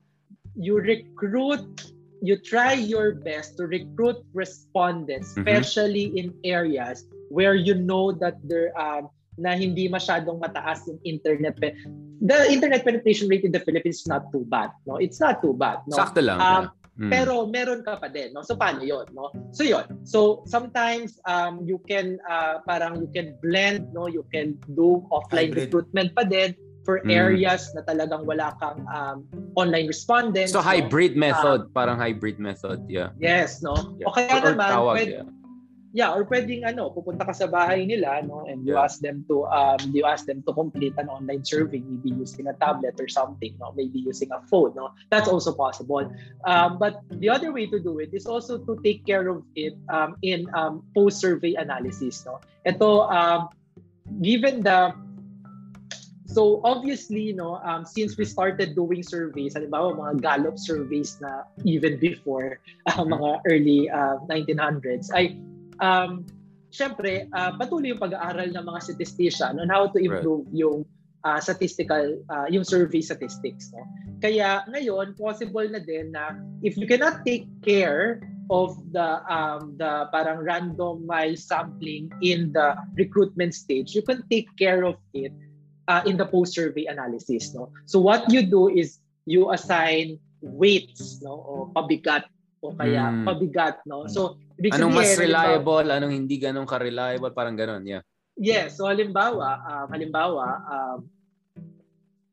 you recruit you try your best to recruit respondents mm-hmm. especially in areas where you know that there um, na hindi masyadong mataas yung internet pe- the internet penetration rate in the Philippines is not too bad no it's not too bad no sakto lang um. Mm. Pero meron ka pa din, no? So paano 'yon, no? So 'yon. So sometimes um you can uh, parang you can blend, no? You can do offline hybrid. recruitment pa din for mm. areas na talagang wala kang um, online respondents. So hybrid no? method, um, parang hybrid method, yeah. Yes, no? Yeah. O kaya or, naman, tawag, pwede, yeah yeah, or pwedeng ano, pupunta ka sa bahay nila, no, and you yeah. ask them to um you ask them to complete an online survey, maybe using a tablet or something, no, maybe using a phone, no. That's also possible. Um, but the other way to do it is also to take care of it um, in um, post-survey analysis, no. Ito um, given the So obviously, know, um, since we started doing surveys, halimbawa mga Gallup surveys na even before uh, mga early uh, 1900s, ay um, syempre, uh, patuloy yung pag-aaral ng mga statistician on how to improve right. yung uh, statistical, uh, yung survey statistics. No? Kaya ngayon, possible na din na if you cannot take care of the um, the parang randomized sampling in the recruitment stage, you can take care of it uh, in the post-survey analysis. No? So what you do is you assign weights no o pabigat o kaya mm. pabigat no so Ibig anong mas reliable, halimbawa, anong hindi ganun ka-reliable, parang ganun, yeah. Yes, so halimbawa, uh, halimbawa, um,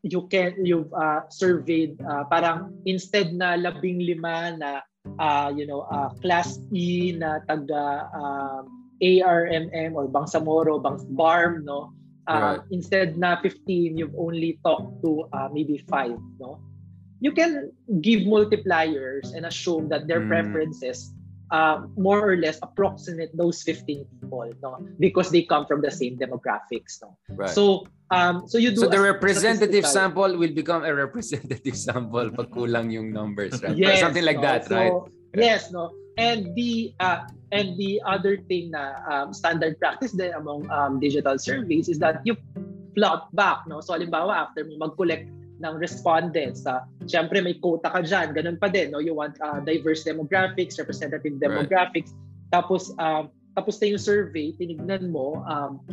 you can you've uh, surveyed uh, parang instead na labing lima na uh, you know uh, class E na taga uh, ARMM or Bangsamoro, Bangs BARM no uh, right. instead na 15 you've only talked to uh, maybe 5 no you can give multipliers and assume that their mm. preferences uh, more or less approximate those 15 people no because they come from the same demographics no right. so um so you do so the representative sample will become a representative sample pag kulang yung numbers right yes, something like no? that so, right yes no and the uh, and the other thing na um, standard practice din among um, digital surveys is that you plot back no so halimbawa after mo mag-collect ng respondents. Uh, Siyempre, may quota ka dyan. Ganun pa din. No? You want uh, diverse demographics, representative demographics. Right. Tapos, uh, tapos na yung survey, tinignan mo um,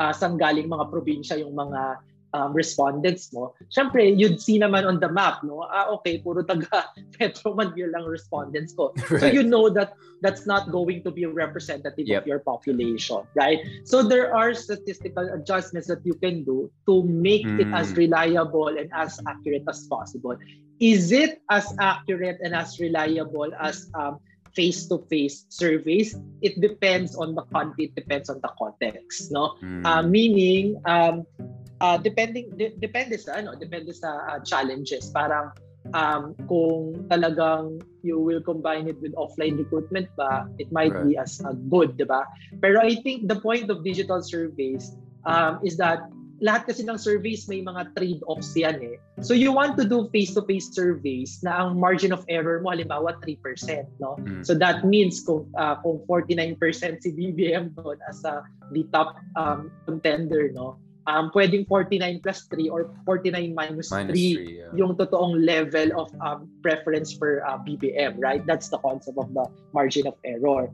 uh, saan galing mga probinsya yung mga um, respondents mo, syempre, you'd see naman on the map, no? Ah, okay, puro taga Metro Manila lang respondents ko. Right. So you know that that's not going to be representative yep. of your population, right? So there are statistical adjustments that you can do to make mm. it as reliable and as accurate as possible. Is it as accurate and as reliable as um, face-to-face surveys? It depends on the country, it depends on the context, no? Mm. Uh, meaning, um, uh, depending de- depende sa ano, depende sa uh, challenges. Parang um, kung talagang you will combine it with offline recruitment ba, it might right. be as uh, good, 'di ba? Pero I think the point of digital surveys um, is that lahat kasi ng surveys may mga trade-offs yan eh. So you want to do face-to-face surveys na ang margin of error mo halimbawa 3%, no? Mm. So that means kung uh, kung 49% si BBM doon as a the top um, contender, no? Um, pwedeng 49 plus 3 or 49 minus, minus 3, 3 yeah. yung totoong level of um, preference for uh, BBM, right? That's the concept of the margin of error.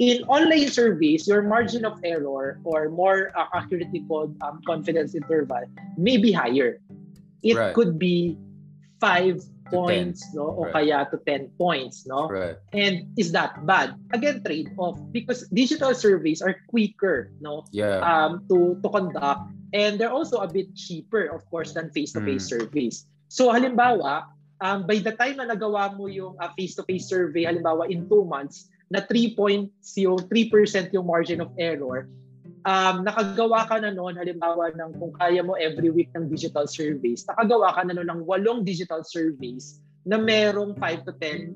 in online surveys, your margin of error or more uh, accurately called um, confidence interval may be higher. It right. could be five points, no, or right. kaya to 10 points, no. Right. And is that bad? Again, trade-off because digital surveys are quicker, no, yeah. um, to to conduct, and they're also a bit cheaper, of course, than face-to-face mm. surveys. So halimbawa, um, by the time na nagawa mo yung uh, face-to-face survey, halimbawa in two months, na 3 points yung 3% yung margin of error, um, nakagawa ka na noon, halimbawa ng kung kaya mo every week ng digital surveys, nakagawa ka na noon ng walong digital surveys na merong 5 to 10%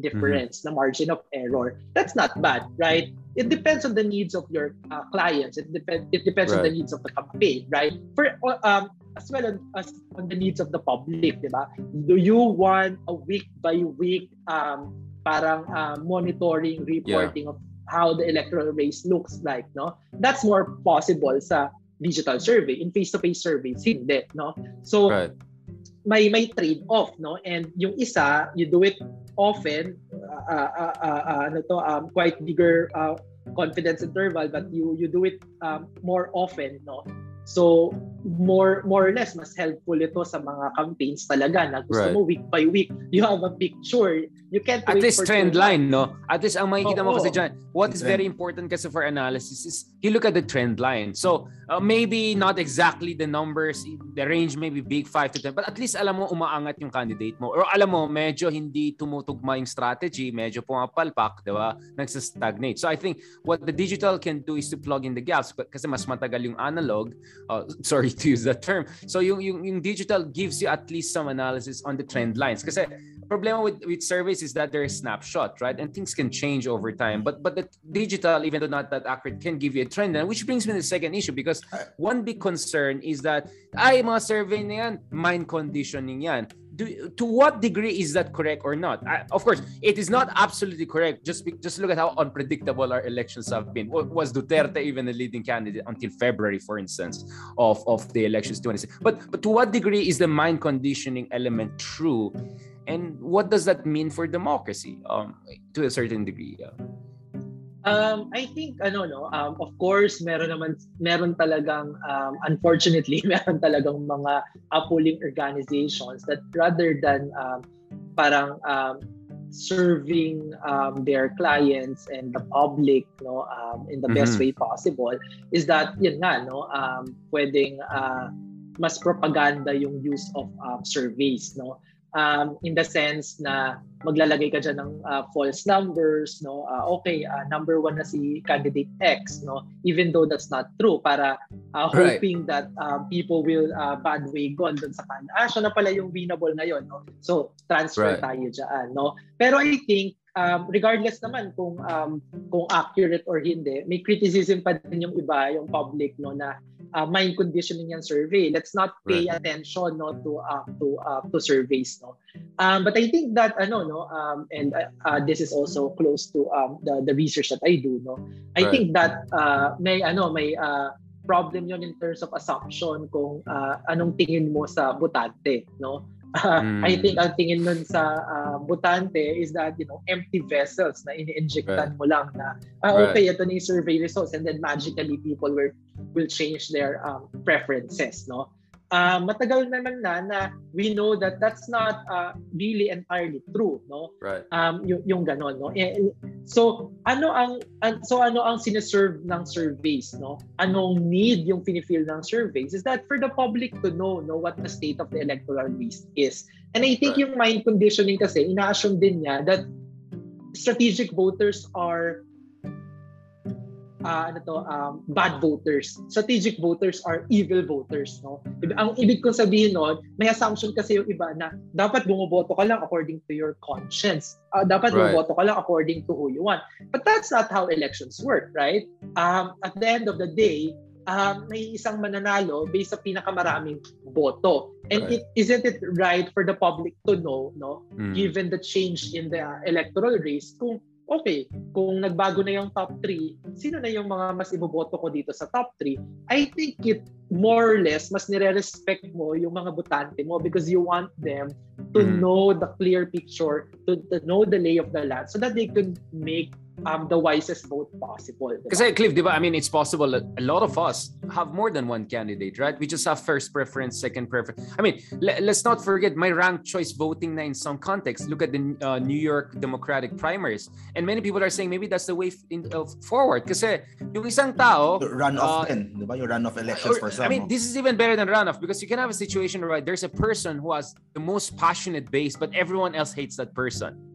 difference mm-hmm. na margin of error. That's not bad, right? It depends on the needs of your uh, clients. It, depends. it depends right. on the needs of the campaign, right? For um, as well as on the needs of the public, di ba? Do you want a week by week um, parang uh, monitoring, reporting yeah. of how the electoral race looks like, no? That's more possible sa digital survey. In face-to-face surveys, hindi, no? So, right. may may trade-off, no? And yung isa, you do it often, uh, uh, uh, uh, ano to, um, quite bigger uh, confidence interval, but you you do it um, more often, no? So, more more or less, mas helpful ito sa mga campaigns talaga na gusto right. mo week by week, you have a picture. You can't At least trend line, no? At least ang makikita oh, mo kasi dyan, what is very important kasi for analysis is you look at the trend line. So, uh, maybe not exactly the numbers, the range may be big, 5 to 10, but at least alam mo umaangat yung candidate mo. Or alam mo, medyo hindi tumutugma yung strategy, medyo pumapalpak, di ba? Nagsastagnate. So, I think what the digital can do is to plug in the gaps kasi mas matagal yung analog uh, sorry to use that term. So yung, yung, yung digital gives you at least some analysis on the trend lines. Kasi problem with, with surveys is that they're a snapshot, right? And things can change over time. But but the digital, even though not that accurate, can give you a trend. And which brings me to the second issue because one big concern is that ay mga survey na yan, mind conditioning yan do, to what degree is that correct or not? I, of course, it is not absolutely correct. Just just look at how unpredictable our elections have been. Was Duterte even a leading candidate until February, for instance, of, of the elections 26? But but to what degree is the mind conditioning element true, and what does that mean for democracy? Um, to a certain degree. Yeah. Um, I think ano no, um, of course meron naman meron talagang um, unfortunately meron talagang mga upholding organizations that rather than um, parang um, serving um, their clients and the public no um, in the best mm-hmm. way possible is that yun nga no um, pwedeng uh, mas propaganda yung use of um, surveys no um, in the sense na maglalagay ka dyan ng uh, false numbers, no? Uh, okay, uh, number one na si candidate X, no? Even though that's not true, para uh, hoping right. that uh, people will uh, bandwagon dun sa kan. Ah, siya na pala yung winnable ngayon, no? So, transfer right. tayo dyan, no? Pero I think, um, regardless naman kung um, kung accurate or hindi, may criticism pa din yung iba, yung public, no, na uh, mind conditioning yung survey. Let's not pay right. attention no to uh, to uh, to surveys no. Um, but I think that ano no um, and uh, uh, this is also close to um, the the research that I do no. I right. think that uh, may ano may uh, problem yon in terms of assumption kung uh, anong tingin mo sa butante no Uh, mm. I think ang tingin nun sa uh, butante is that, you know, empty vessels na ini-injectan right. mo lang na, ah, okay, right. ito na yung survey results and then magically people will will change their um, preferences, no? Uh, matagal naman na na we know that that's not uh, really entirely true no? Right. Um yung, yung ganon no? Eh, so ano ang so ano ang sineserve ng surveys no? Anong need yung finifeel ng surveys is that for the public to know no what the state of the electoral list is. And i think right. yung mind conditioning kasi ina-assume din niya that strategic voters are uh, ano to, um, bad voters. Strategic voters are evil voters. No? Ang ibig kong sabihin nun, may assumption kasi yung iba na dapat bumoboto ka lang according to your conscience. Uh, dapat right. bumoboto ka lang according to who you want. But that's not how elections work, right? Um, at the end of the day, um, may isang mananalo based sa pinakamaraming boto. And right. it, isn't it right for the public to know, no, mm. given the change in the electoral race, kung okay, kung nagbago na yung top 3, sino na yung mga mas iboboto ko dito sa top 3? I think it more or less, mas nire-respect mo yung mga botante mo because you want them to mm. know the clear picture, to, to know the lay of the land so that they could make um, the wisest vote possible. Because Cliff, diba? I mean, it's possible that a lot of us have more than one candidate, right? We just have first preference, second preference. I mean, l- let's not forget my ranked choice voting na in some context. Look at the uh, New York Democratic primaries. And many people are saying maybe that's the way in, uh, forward. Kasi yung isang tao... Runoff uh, din, di ba? Yung runoff elections or, for some. I mean, this is even better than runoff because you can have a situation where there's a person who has the most passionate base, but everyone else hates that person.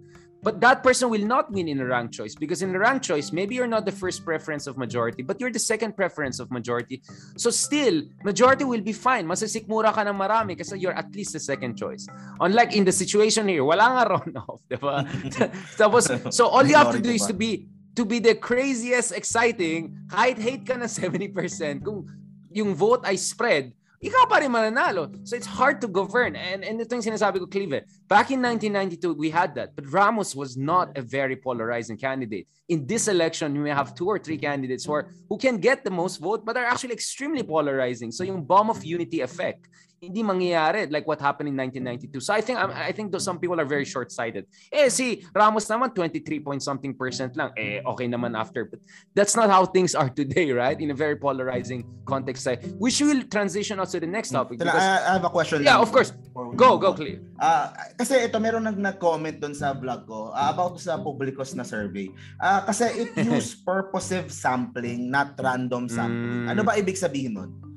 But that person will not win in a rank choice because in a rank choice, maybe you're not the first preference of majority, but you're the second preference of majority. So still, majority will be fine. Masisikmura ka ng marami kasi you're at least the second choice. Unlike in the situation here, wala nga runoff, di ba? Tapos, so all you have to do is to be to be the craziest exciting, kahit hate ka na 70%, kung yung vote ay spread, ikaw pa rin mananalo. So it's hard to govern. And, and ito yung sinasabi ko, Clive. Back in 1992, we had that. But Ramos was not a very polarizing candidate. In this election, we have two or three candidates who, are, who can get the most vote but are actually extremely polarizing. So yung bomb of unity effect hindi mangyayari like what happened in 1992. So I think I think those some people are very short-sighted. Eh si Ramos naman 23 point something percent lang. Eh okay naman after. But that's not how things are today, right? In a very polarizing context. We should transition us to the next topic. Because, I have a question. Yeah, of course. Go, go, Cleo. Uh, kasi ito meron nag nag-comment doon sa vlog ko uh, about sa Publicos na survey. Uh, kasi it use purposive sampling, not random sampling. Mm. Ano ba ibig sabihin nun?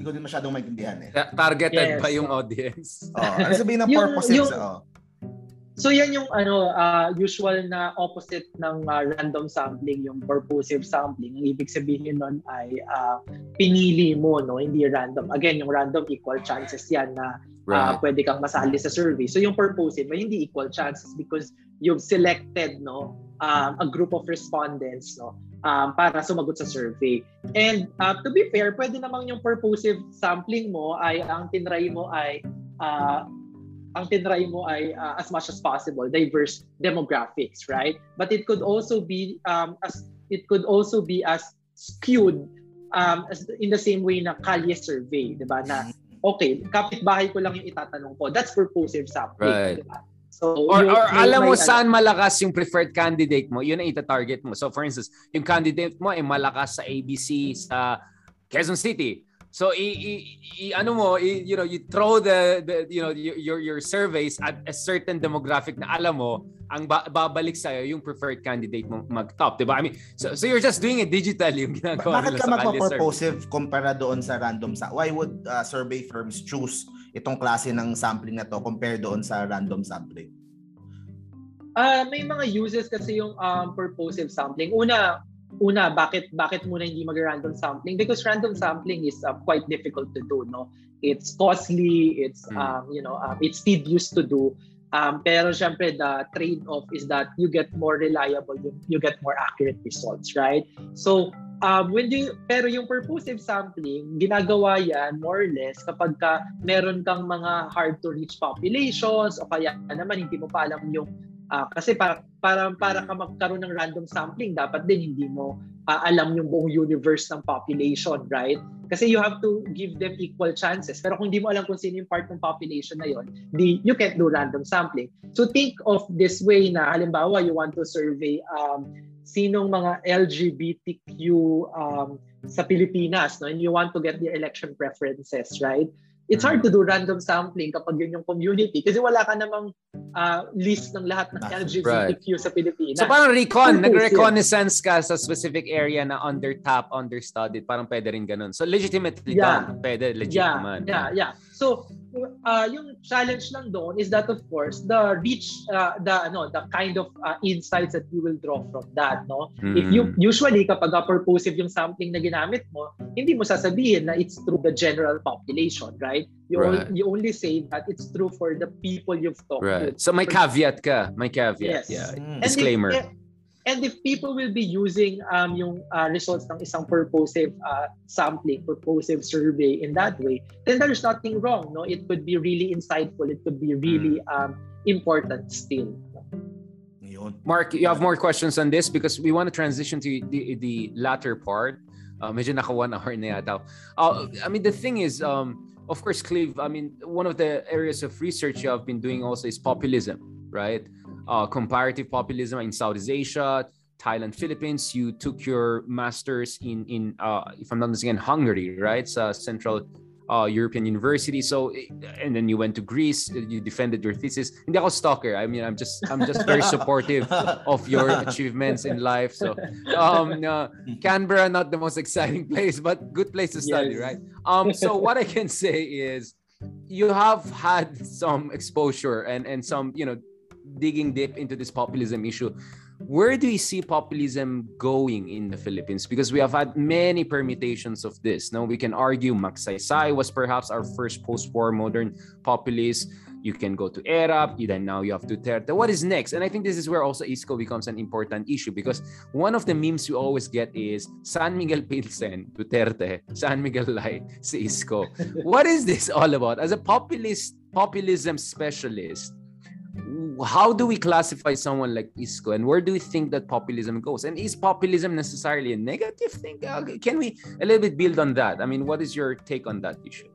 Hindi ko din masyadong maintindihan eh. Targeted yes. yung audience. Oh, ano sabihin ng purpose yung, oh. So yan yung ano uh, usual na opposite ng uh, random sampling, yung purposive sampling. Ang ibig sabihin nun ay uh, pinili mo, no, hindi random. Again, yung random equal chances yan na right. uh, pwede kang masali sa survey. So yung purposive, may hindi equal chances because you've selected no um, a group of respondents no um, para sumagot sa survey. And uh, to be fair, pwede namang yung purposive sampling mo ay ang tinry mo ay uh, ang tinry mo ay uh, as much as possible diverse demographics, right? But it could also be um, as it could also be as skewed um, as in the same way na Kalye survey, 'di ba? Na okay, kapitbahay ko lang yung itatanong ko. That's purposive sampling, right. 'di ba? So, or, or alam mo saan malakas yung preferred candidate mo, yun ang ita-target mo. So for instance, yung candidate mo ay malakas sa ABC sa Quezon City. So i, i, i ano mo, i, you know, you throw the, the you know your your surveys at a certain demographic na alam mo ang ba, babalik sa iyo yung preferred candidate mo mag-top, 'di ba? I mean, so, so you're just doing it digitally yung ginagawa Bakit ka magpa-purposive kumpara doon sa random sa Why would uh, survey firms choose itong klase ng sampling na to compare doon sa random sampling? Uh, may mga uses kasi yung um, purposive sampling. Una, una bakit bakit muna hindi mag-random sampling? Because random sampling is uh, quite difficult to do, no? It's costly, it's mm. um, you know, um, it's tedious to do. Um, pero syempre, the trade-off is that you get more reliable, you, you get more accurate results, right? So, um, when you, pero yung purposive sampling, ginagawa yan more or less kapag ka meron kang mga hard to reach populations o kaya naman hindi mo pa alam yung Uh, kasi para para para ka magkaroon ng random sampling, dapat din hindi mo uh, alam yung buong universe ng population, right? Kasi you have to give them equal chances. Pero kung hindi mo alam kung sino yung part ng population na yon, di you can't do random sampling. So think of this way na halimbawa you want to survey um, sinong mga LGBTQ um, sa Pilipinas, no? And you want to get their election preferences, right? It's hard to do random sampling kapag yun yung community kasi wala ka namang uh, list ng lahat ng LGBTQ right. sa Pilipinas. So parang recon, nag-reconnaissance ka sa specific area na under top, understudied, parang pwede rin ganun. So legitimately yeah. done, pwede, legit yeah. naman. Yeah, yeah. So uh, yung challenge lang doon is that of course the reach uh, the ano the kind of uh, insights that you will draw from that no mm-hmm. if you usually kapag purposive yung sampling na ginamit mo hindi mo sasabihin na it's through the general population right you right. only, you only say that it's true for the people you've talked right. with so may caveat ka may caveat yes. yeah mm. disclaimer if, And if people will be using um, yung uh, results ng isang purposive uh, sampling, purposive survey in that way, then there's nothing wrong. No, It could be really insightful. It could be really hmm. um, important still. Mark, you have more questions on this because we want to transition to the, the latter part. Uh, medyo naka one hour na yata. Uh, I mean, the thing is, um, of course, Cleve, I mean, one of the areas of research you have been doing also is populism, right? Uh, comparative populism in Southeast Asia, Thailand, Philippines. You took your masters in in uh, if I'm not mistaken, Hungary, right? So Central uh, European University. So and then you went to Greece. You defended your thesis. Hindi ako stalker. I mean, I'm just I'm just very supportive of your achievements in life. So um, uh, Canberra not the most exciting place, but good place to study, yes. right? Um, so what I can say is you have had some exposure and and some you know digging deep into this populism issue where do you see populism going in the Philippines? Because we have had many permutations of this. Now we can argue Magsaysay was perhaps our first post-war modern populist. You can go to Erap, then now you have Duterte. What is next? And I think this is where also ISCO becomes an important issue because one of the memes you always get is San Miguel Pilsen, Duterte, San Miguel Lai, si ISCO. what is this all about? As a populist, populism specialist, how do we classify someone like Isko and where do we think that populism goes? And is populism necessarily a negative thing? Uh, can we a little bit build on that? I mean, what is your take on that issue?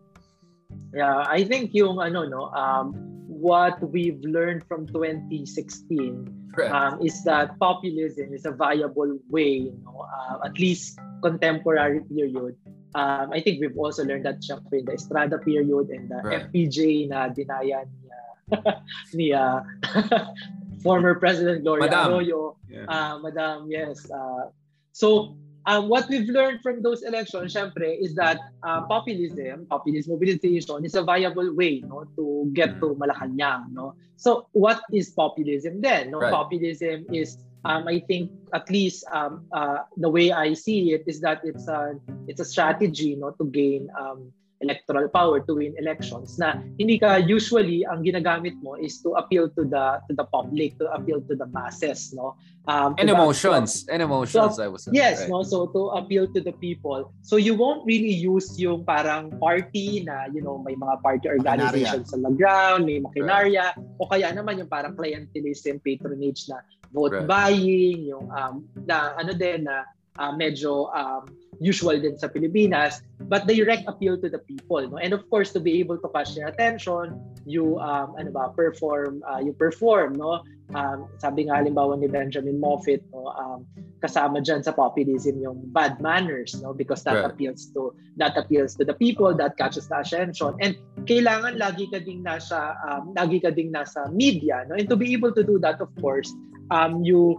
Yeah, I think yung ano no, um, what we've learned from 2016 um, is that populism is a viable way, you know, uh, at least contemporary period. Um, I think we've also learned that syempre in the Estrada period and the right. FPJ na dinaya ni uh, former President Gloria Madam. Arroyo. Yeah. Uh, Madam, yes. Uh, so, um, what we've learned from those elections, syempre, is that uh, populism, populist mobilization is a viable way no, to get to Malacanang. No? So, what is populism then? No? Right. Populism is um, I think at least um, uh, the way I see it is that it's a it's a strategy, no, to gain um, electoral power to win elections na hindi ka usually ang ginagamit mo is to appeal to the to the public to appeal to the masses no um and emotions the, and emotions so, I was yes right. no so to appeal to the people so you won't really use yung parang party na you know may mga party organizations sa ground may makinarya right. o kaya naman yung parang clientelism patronage na vote right. buying yung um na ano din na uh, medyo um, usual din sa Pilipinas but direct appeal to the people no? And of course to be able to catch their attention you um ano ba perform uh, you perform no? Um, sabi nga halimbawa ni Benjamin Moffat no? Um, kasama diyan sa populism yung bad manners no? Because that right. appeals to that appeals to the people that catches the attention. And kailangan lagi ka ding nasa um, lagi ka ding nasa media no? And to be able to do that of course um you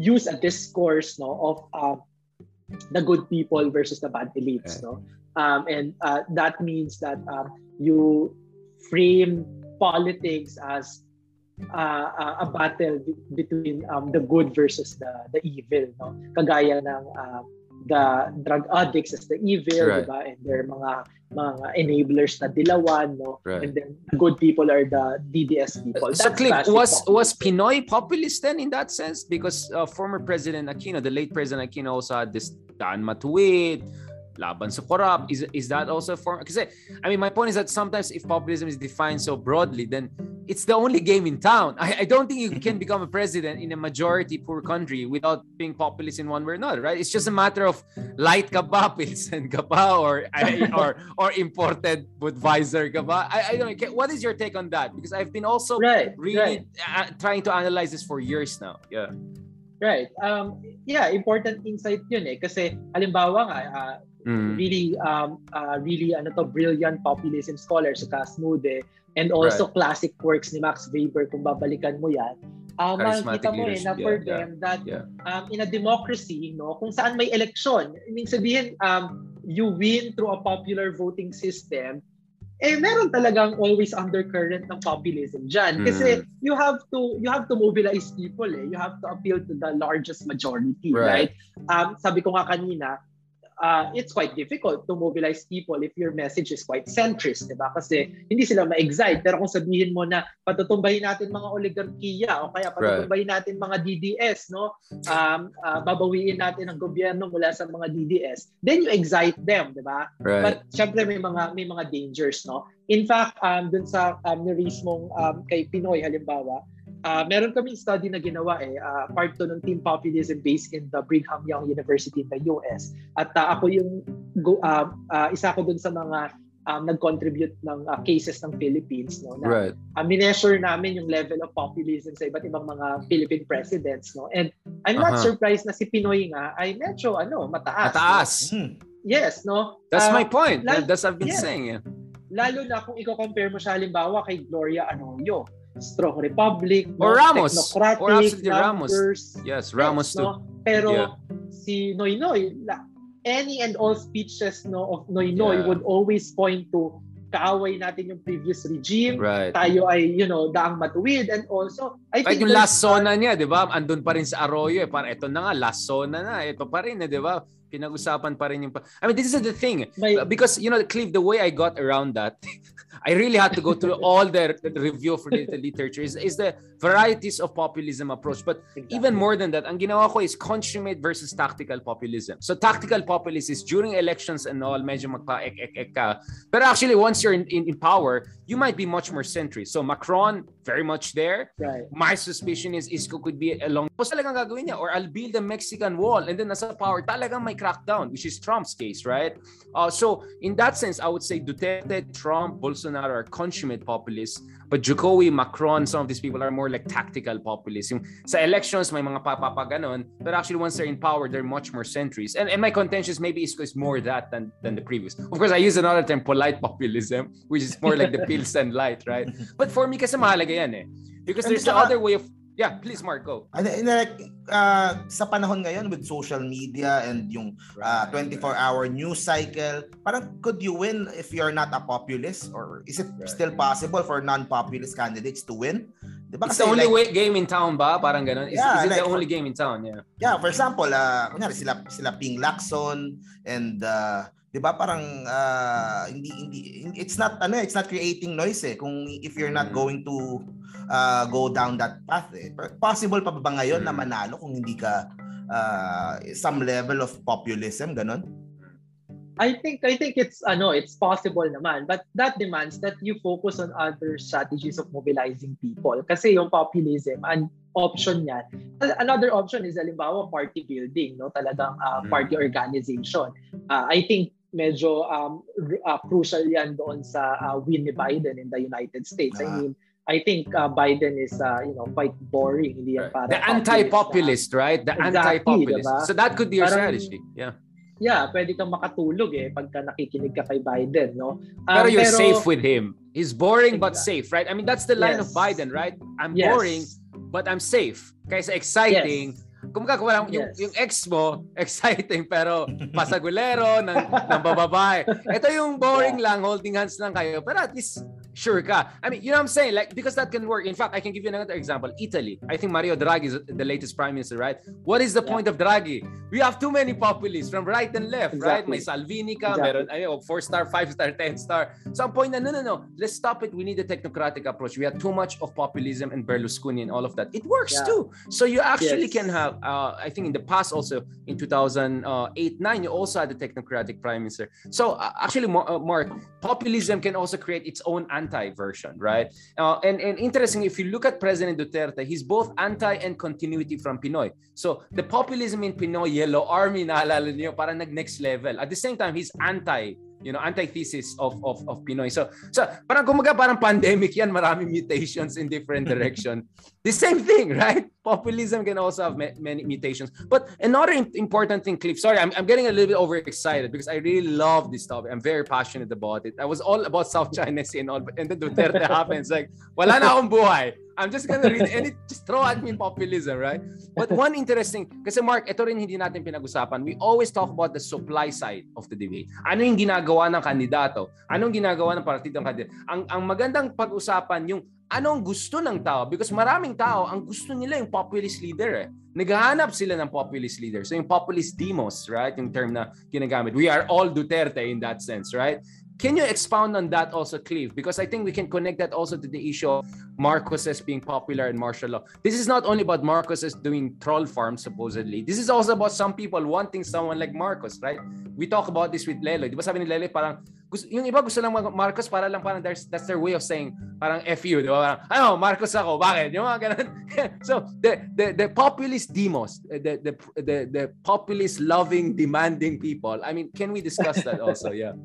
use a discourse no? Of uh, the good people versus the bad elites no? Um, and uh, that means that um, you frame politics as uh, uh, a battle between um, the good versus the the evil no? Kagaya ng uh, the drug addicts as the evil right. diba and their mga mga enablers na dilawan no? Right. and then good people are the DDS people. That's so Cliff was was Pinoy populist then in that sense? Because uh, former President Aquino the late President Aquino also had this Dan Matuwid laban. Sa corrupt is is that also a form? Kasi I mean my point is that sometimes if populism is defined so broadly then it's the only game in town. I, I don't think you can become a president in a majority poor country without being populist in one way or another right? It's just a matter of light ka ba pilsen ka ba or or or imported Budweiser ka ba I, I don't know what is your take on that? Because I've been also right, really right. Uh, trying to analyze this for years now. Yeah. Right. Um, yeah, important insight yun eh. Kasi halimbawa nga, uh, mm. really um uh, really ano to brilliant populism scholar si Casmude and also right. classic works ni Max Weber kung babalikan mo yan uh, makikita mo eh na for yeah, them that yeah. um, in a democracy no kung saan may election ibig sabihin um, you win through a popular voting system eh meron talagang always undercurrent ng populism diyan kasi mm. you have to you have to mobilize people eh you have to appeal to the largest majority right, right? um sabi ko nga kanina uh, it's quite difficult to mobilize people if your message is quite centrist, di ba? Kasi hindi sila ma-excite. Pero kung sabihin mo na patutumbahin natin mga oligarkiya o kaya patutumbahin natin mga DDS, no? Um, uh, babawiin natin ang gobyerno mula sa mga DDS, then you excite them, di ba? Right. But syempre may mga may mga dangers, no? In fact, um, dun sa um, ni mong um, kay Pinoy halimbawa, uh, meron kaming study na ginawa eh, uh, part to ng team populism based in the Brigham Young University in the US. At uh, ako yung, uh, uh, isa ko dun sa mga um, nag-contribute ng uh, cases ng Philippines no na right. uh, mineasure namin yung level of populism sa iba't ibang mga Philippine presidents no and I'm not uh-huh. surprised na si Pinoy nga ay medyo ano mataas mataas no? Hmm. yes no that's uh, my point lalo, that's I've been yes. saying yeah. lalo na kung i-compare mo siya halimbawa kay Gloria Arroyo strong republic or no? Ramos technocratic or absolutely. Ramos yes Ramos yes, too no? pero yeah. si Noy Noy any and all speeches no of Noy Noy yeah. would always point to kaaway natin yung previous regime. Right. Tayo ay, you know, daang matuwid. And also, I think... Yung last zona niya, di ba? Andun pa rin sa Arroyo. Eh. Parang ito na nga, last zona na. Ito pa rin, eh, di ba? Pinag-usapan pa rin yung... I mean, this is the thing. My, because, you know, Cliff, the way I got around that, I really had to go through all the review for the literature is, is the varieties of populism approach. But exactly. even more than that, ang ginawa ko is consummate versus tactical populism. So tactical populism is during elections and all, medyo magpa-ek-ek-ek ka. But actually, once you're in, in, in power, you might be much more centrist. So Macron, very much there. Right. My suspicion is Isko could be along. Tapos talagang gagawin niya. Or I'll build a Mexican wall and then nasa power, talagang may crackdown, which is Trump's case, right? Uh, so in that sense, I would say Duterte, Trump, Bolsonaro, Bolsonaro are consummate populists, but Jokowi, Macron, some of these people are more like tactical populists. Yung sa elections, may mga papapa ganon, but actually once they're in power, they're much more centrist. And, and my contention is maybe Isko is more that than, than the previous. Of course, I use another term, polite populism, which is more like the pills and light, right? But for me, kasi mahalaga yan eh. Because there's the other way of Yeah, please Mark, go. And, and like, uh, sa panahon ngayon with social media and yung uh, 24-hour news cycle, parang could you win if you're not a populist? Or is it right. still possible for non-populist candidates to win? Diba It's the only like, way, game in town ba? Parang ganun. Is, yeah, is it like, the only game in town? Yeah. Yeah, for example, uh, kunyari sila, sila Ping Lacson and uh, 'di ba parang uh, hindi hindi it's not ano it's not creating noise eh kung if you're not mm. going to uh, go down that path eh. Possible pa ba ngayon mm. na manalo kung hindi ka uh, some level of populism ganon? I think I think it's ano it's possible naman but that demands that you focus on other strategies of mobilizing people kasi yung populism an option niyan another option is halimbawa party building no talagang uh, party organization uh, I think medyo um, uh, crucial yan doon sa uh, win ni Biden in the United States I mean I think uh, Biden is uh, you know quite boring hindi yan para the anti-populist na. right the exactly, anti-populist diba? so that could be your Parang, strategy yeah yeah pwede kang makatulog eh pagka nakikinig ka kay Biden no um, pero you're pero, safe with him he's boring exactly. but safe right I mean that's the line yes. of Biden right I'm yes. boring but I'm safe kaysa exciting yes. Kumbaga, walang, yes. yung, yung ex mo, exciting, pero pasagulero ng, ng bababae. Ito yung boring yeah. lang, holding hands lang kayo. Pero at least, sure ka. I mean, you know what I'm saying? Like, because that can work. In fact, I can give you another example. Italy. I think Mario Draghi is the latest prime minister, right? What is the yeah. point of Draghi? We have too many populists from right and left, exactly. right? May Salvini ka, exactly. meron, ayo, four star, five star, ten star. So, ang point na, no, no, no. Let's stop it. We need a technocratic approach. We have too much of populism and Berlusconi and all of that. It works yeah. too. So, you actually yes. can have, uh, I think in the past also, in 2008, 9, you also had a technocratic prime minister. So, uh, actually, uh, Mark, populism can also create its own anti-version, right? Uh, and, and interesting, if you look at President Duterte, he's both anti and continuity from Pinoy. So the populism in Pinoy, Yellow Army, naalala niyo, parang nag-next level. At the same time, he's anti you know, antithesis of, of, of Pinoy. So, so parang kumaga parang pandemic yan, maraming mutations in different direction. the same thing, right? Populism can also have many mutations. But another important thing, Cliff, sorry, I'm, I'm getting a little bit overexcited because I really love this topic. I'm very passionate about it. I was all about South China Sea and all, and then Duterte happens. Like, wala na akong buhay. I'm just gonna read any, just throw at me populism, right? But one interesting, kasi Mark, ito rin hindi natin pinag-usapan. We always talk about the supply side of the debate. Ano yung ginagawa ng kandidato? Anong ginagawa ng partido ng kandidato? Ang, ang magandang pag-usapan yung anong gusto ng tao because maraming tao ang gusto nila yung populist leader eh. Naghahanap sila ng populist leader. So yung populist demos, right? Yung term na ginagamit. We are all Duterte in that sense, right? Can you expound on that also, Cleve? Because I think we can connect that also to the issue of Marcoses being popular in martial law. This is not only about Marcoses doing troll farms, supposedly. This is also about some people wanting someone like Marcos, right? We talk about this with Lelo. Di ba sabi ni Lelo, parang, yung iba gusto lang Marcos para lang parang that's their way of saying parang F you, di ba? Parang, ano, Marcos ako, bakit? Yung mga ganun. so, the, the, the populist demos, the, the, the, the populist loving, demanding people, I mean, can we discuss that also? Yeah.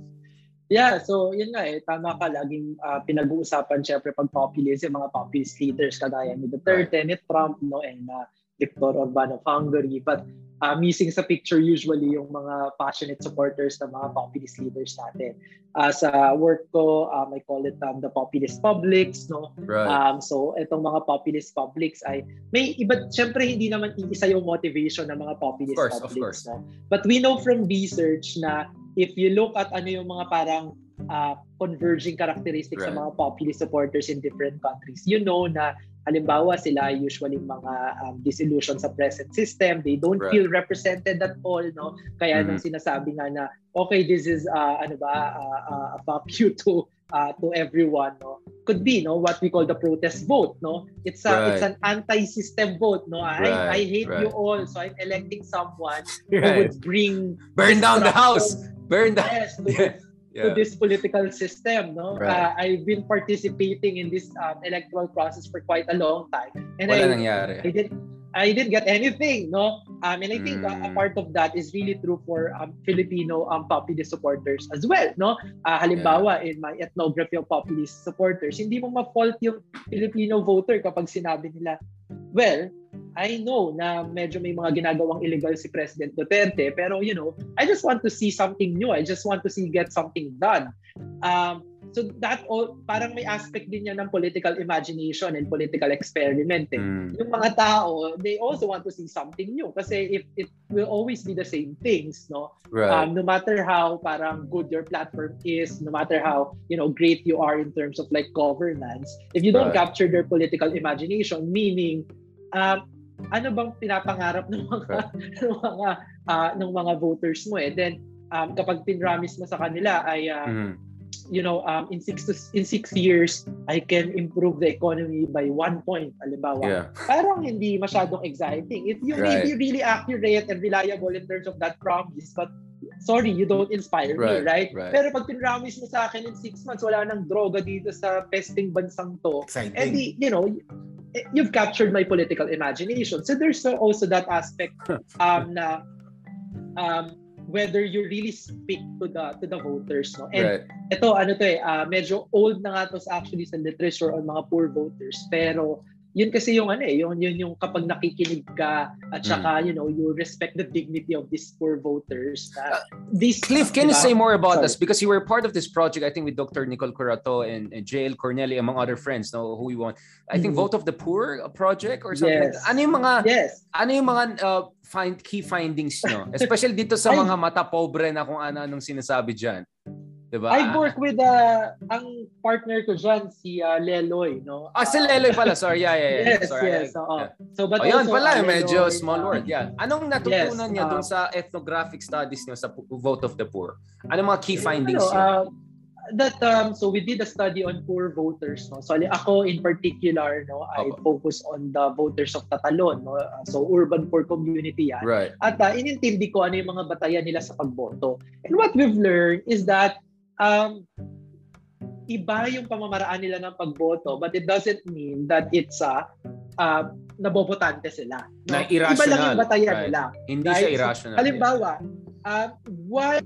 Yeah, so yun nga eh, tama ka, laging uh, pinag-uusapan syempre pag populism, mga populist leaders kagaya ni Duterte, ni Trump, no, and uh, Viktor Orban of Hungary. But uh, missing sa picture usually yung mga passionate supporters ng mga populist leaders natin. Uh, sa work ko, um, I call it um, the populist publics, no? Right. Um, so itong mga populist publics ay may iba, syempre hindi naman isa yung motivation ng mga populist of course, publics. Of course. No? But we know from research na if you look at ano yung mga parang uh, converging characteristics right. ng mga populist supporters in different countries, you know na halimbawa sila usually mga um, disillusion sa present system, they don't right. feel represented at all, no? Kaya mm-hmm. nung sinasabi nga na, okay, this is, uh, ano ba, uh, uh, fuck you to uh, to everyone no could be no what we call the protest vote no it's a, right. it's an anti-system vote no i right. i hate right. you all so i'm electing someone who would bring burn down the house burn down yes, to, yeah. to this political system no right. uh, i've been participating in this um, electoral process for quite a long time and Wala I, nangyari. I did I didn't get anything, no? Um, and I think mm. uh, a part of that is really true for um, Filipino um, populist supporters as well, no? Uh, halimbawa, yeah. in my ethnography of populist supporters, hindi mo ma-fault yung Filipino voter kapag sinabi nila, well, I know na medyo may mga ginagawang illegal si President Duterte, pero you know, I just want to see something new. I just want to see get something done. Um, so that all, parang may aspect din yan ng political imagination and political experiment. Eh. Mm. Yung mga tao, they also want to see something new kasi if it will always be the same things, no? Right. Um, no matter how parang good your platform is, no matter how, you know, great you are in terms of like governance, if you don't right. capture their political imagination, meaning um, ano bang pinapangarap ng mga ng mga uh, ng mga voters mo eh then um, kapag pinramis mo sa kanila ay uh, mm. You know um, in six to, in six years I can improve the economy by one point halimbawa yeah. parang hindi masyadong exciting if you right. may be really accurate and reliable in terms of that promise but sorry, you don't inspire right, me, right? right? Pero pag pinramis mo sa akin in six months, wala nang droga dito sa pesting bansang to. Exciting. And the, you know, you've captured my political imagination. So there's also that aspect um, na um, whether you really speak to the to the voters no and right. ito ano to eh uh, medyo old na nga to actually sa literature on mga poor voters pero yun kasi yung ano eh, yung, yun yung kapag nakikinig ka at saka, mm. you know, you respect the dignity of these poor voters. Uh, these, Cliff, can diba? you say more about Sorry. this? Because you were part of this project, I think with Dr. Nicole Curato and, and JL Corneli, among other friends, no, who we want. I think mm-hmm. Vote of the Poor project or something yes. like. Ano yung mga, yes. ano yung mga uh, find, key findings nyo? Especially dito sa mga mata pobre na kung ano-anong sinasabi dyan. Diba? I work with uh, ang partner ko dyan, si uh, Leloy, no? Ah, si Leloy pala. Sorry, yeah, yeah, yeah. Yes, Sorry, yes. Yeah. So, but oh, also, pala, uh, medyo Leloy, small uh, world. Yeah. Anong natutunan yes, niya uh, dun sa ethnographic studies niyo sa Vote of the Poor? Ano mga key findings ano, niyo? Uh, that um so we did a study on poor voters no so ako in particular no I okay. focus on the voters of Tatalon no so urban poor community yan right. at uh, inintindi ko ano yung mga batayan nila sa pagboto and what we've learned is that um, iba yung pamamaraan nila ng pagboto but it doesn't mean that it's a uh, nabobotante sila. No? Na irrational. Iba lang yung batayan right. nila. Hindi right? siya irrational. So, halimbawa, uh, why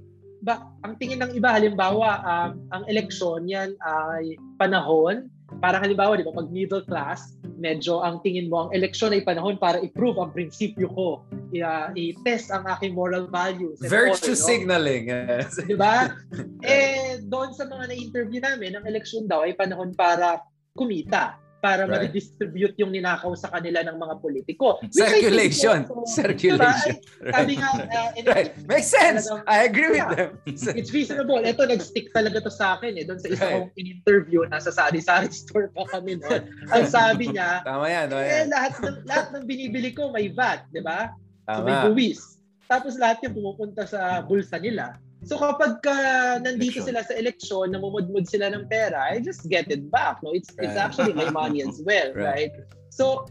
ba ang tingin ng iba halimbawa um, ang eleksyon yan ay panahon para halimbawa di ba pag middle class medyo ang tingin mo ang eleksyon ay panahon para i-prove ang prinsipyo ko. Uh, i-test ang aking moral values virtue all, signaling no? di ba? Eh doon sa mga na-interview namin ang eleksyon daw ay panahon para kumita para right. ma-distribute yung ninakaw sa kanila ng mga politiko. Circulation. Also, Circulation. Diba? Right. Sabi nga, uh, right. Makes sense. Talagang, I agree with them. It's reasonable. Ito, nag-stick talaga to sa akin eh. Doon sa isa right. kong in-interview, nasa sari-sari store pa kami noon. Ang sabi niya, Tama yan, tama yan. Eh, lahat, ng, lahat ng binibili ko may VAT, di ba? Tama. So may buwis. Tapos lahat yung pumupunta sa bulsa nila. So kapag ka nandito sila sa eleksyon, namumudmud sila ng pera, I just get it back. No, it's right. it's actually my money as well, right? right? So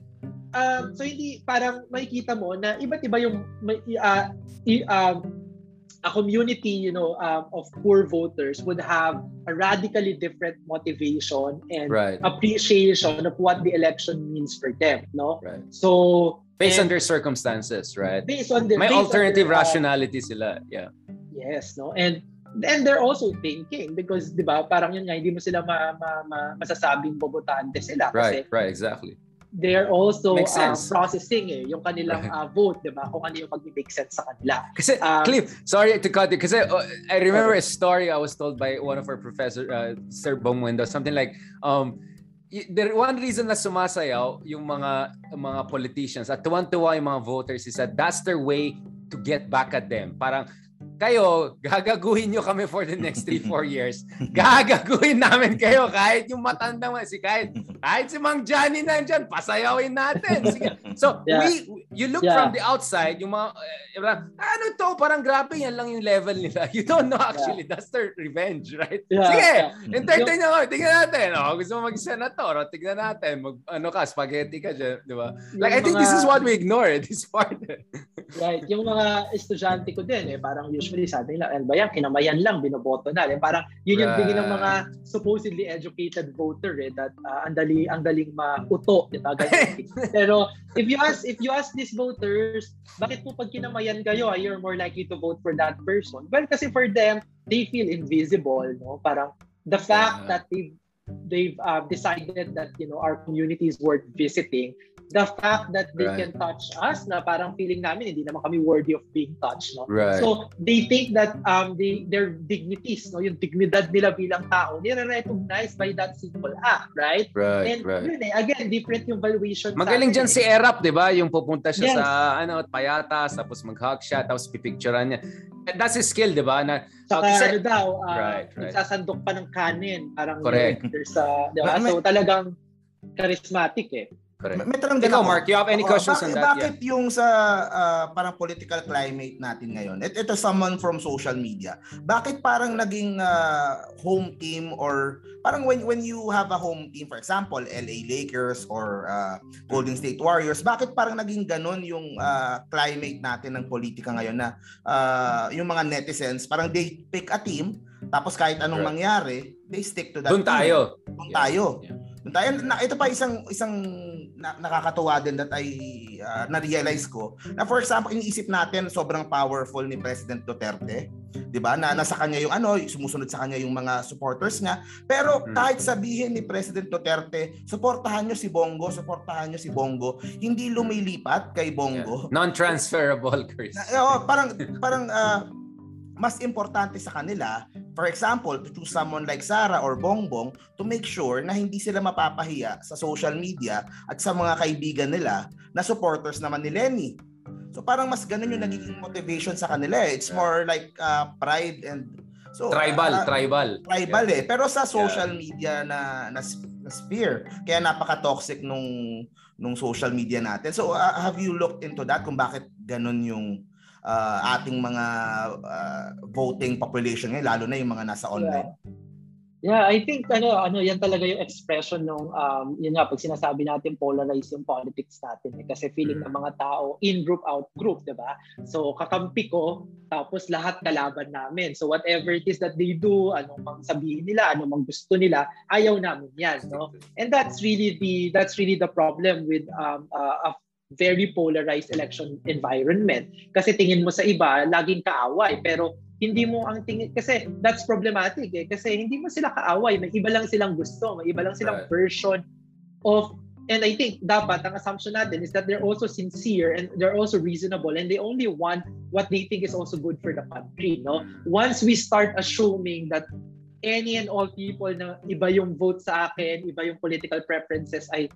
um so hindi parang makikita mo na iba't iba yung uh, uh, a community, you know, um, of poor voters would have a radically different motivation and right. appreciation of what the election means for them, no? Right. So based and, on their circumstances, right? Based on their may based alternative on their, rationality sila, yeah. Yes, no? And and they're also thinking because 'di ba parang yun nga hindi mo sila ma, ma, ma, masasabing bobotante sila kasi right right exactly they're also uh, processing eh yung kanilang right. uh, vote 'di ba kung ano yung mag-make sense sa kanila kasi um, Cliff sorry to cut you kasi uh, I remember a story I was told by one of our professor uh, Sir Bongwendo something like um the one reason na sumasayaw yung mga mga politicians at tuwan-tuwa yung mga voters is that that's their way to get back at them. Parang kayo, gagaguhin nyo kami for the next 3-4 years. Gagaguhin namin kayo kahit yung matanda si kahit, kahit si Mang Johnny nandyan, pasayawin natin. Sige. So, yeah. we, you look yeah. from the outside, yung mga, uh, ano to, parang grabe, yan lang yung level nila. You don't know actually, yeah. that's their revenge, right? Yeah. Sige, entertain nyo kami, tingnan natin. Oh, gusto mo mag-senator, oh, tingnan natin. Mag, ano ka, spaghetti ka dyan, di ba? Like, I think mga, this is what we ignore, this part. right. Yung mga estudyante ko din, eh, parang usually usually sabi nila, ano ba yan, kinamayan lang, binoboto na. Eh, parang yun yung tingin ng mga supposedly educated voter eh, that uh, ang, dali, ang daling mauto. Diba? Pero if you ask if you ask these voters, bakit po pag kinamayan kayo, ah, you're more likely to vote for that person? Well, kasi for them, they feel invisible. No? Parang the fact that they've they've uh, decided that you know our community is worth visiting the fact that they right. can touch us na parang feeling namin hindi naman kami worthy of being touched no right. so they think that um they their dignities no yung dignidad nila bilang tao nire-recognize by that simple act right right and right. yun eh again different yung valuation magaling diyan si Erap di ba yung pupunta siya yes. sa ano payatas tapos mag-hug siya tapos pipicturean niya that's his skill di ba na Saka kasi, ano daw uh, right, right. sasandok pa ng kanin parang correct there's a, diba? so talagang charismatic eh Correct. May tanong din ako. Mark, you have any questions bakit, on that? Bakit yeah. yung sa uh, parang political climate natin ngayon, it, ito someone from social media, bakit parang naging uh, home team or parang when when you have a home team, for example, LA Lakers or uh, Golden State Warriors, bakit parang naging ganun yung uh, climate natin ng politika ngayon na uh, yung mga netizens, parang they pick a team, tapos kahit anong right. mangyari, they stick to that Doon tayo. Doon tayo. Yeah. Tayo, na, ito pa isang isang na, nakakatuwa din that I uh, na-realize ko na for example iniisip natin sobrang powerful ni President Duterte 'di ba na nasa kanya yung ano sumusunod sa kanya yung mga supporters niya pero hmm. kahit sabihin ni President Duterte suportahan niyo si Bongo suportahan niyo si Bongo hindi lumilipat kay Bongo yeah. non-transferable Chris na, oh, parang parang uh, mas importante sa kanila, for example, to choose someone like Sara or Bongbong to make sure na hindi sila mapapahiya sa social media at sa mga kaibigan nila na supporters naman ni Lenny. So parang mas ganun yung nagiging motivation sa kanila. Eh. It's more like uh, pride and so tribal, uh, tribal. Tribal yeah. eh. Pero sa social media na na, na sphere, kaya napaka-toxic nung nung social media natin. So uh, have you looked into that kung bakit ganun yung uh, ating mga uh, voting population ngayon, lalo na yung mga nasa online? Yeah. Yeah, I think ano ano yan talaga yung expression ng um yun nga pag sinasabi natin polarized yung politics natin eh, kasi feeling mm. ng mga tao in group out group, 'di ba? So kakampi ko tapos lahat kalaban namin. So whatever it is that they do, anong mang sabihin nila, anong mang gusto nila, ayaw namin 'yan, no? And that's really the that's really the problem with um uh, a very polarized election environment. Kasi tingin mo sa iba, laging kaaway. Pero hindi mo ang tingin, kasi that's problematic eh. Kasi hindi mo sila kaaway. May iba lang silang gusto. May iba lang silang right. version of And I think dapat ang assumption natin is that they're also sincere and they're also reasonable and they only want what they think is also good for the country. No, once we start assuming that any and all people na iba yung vote sa akin, iba yung political preferences ay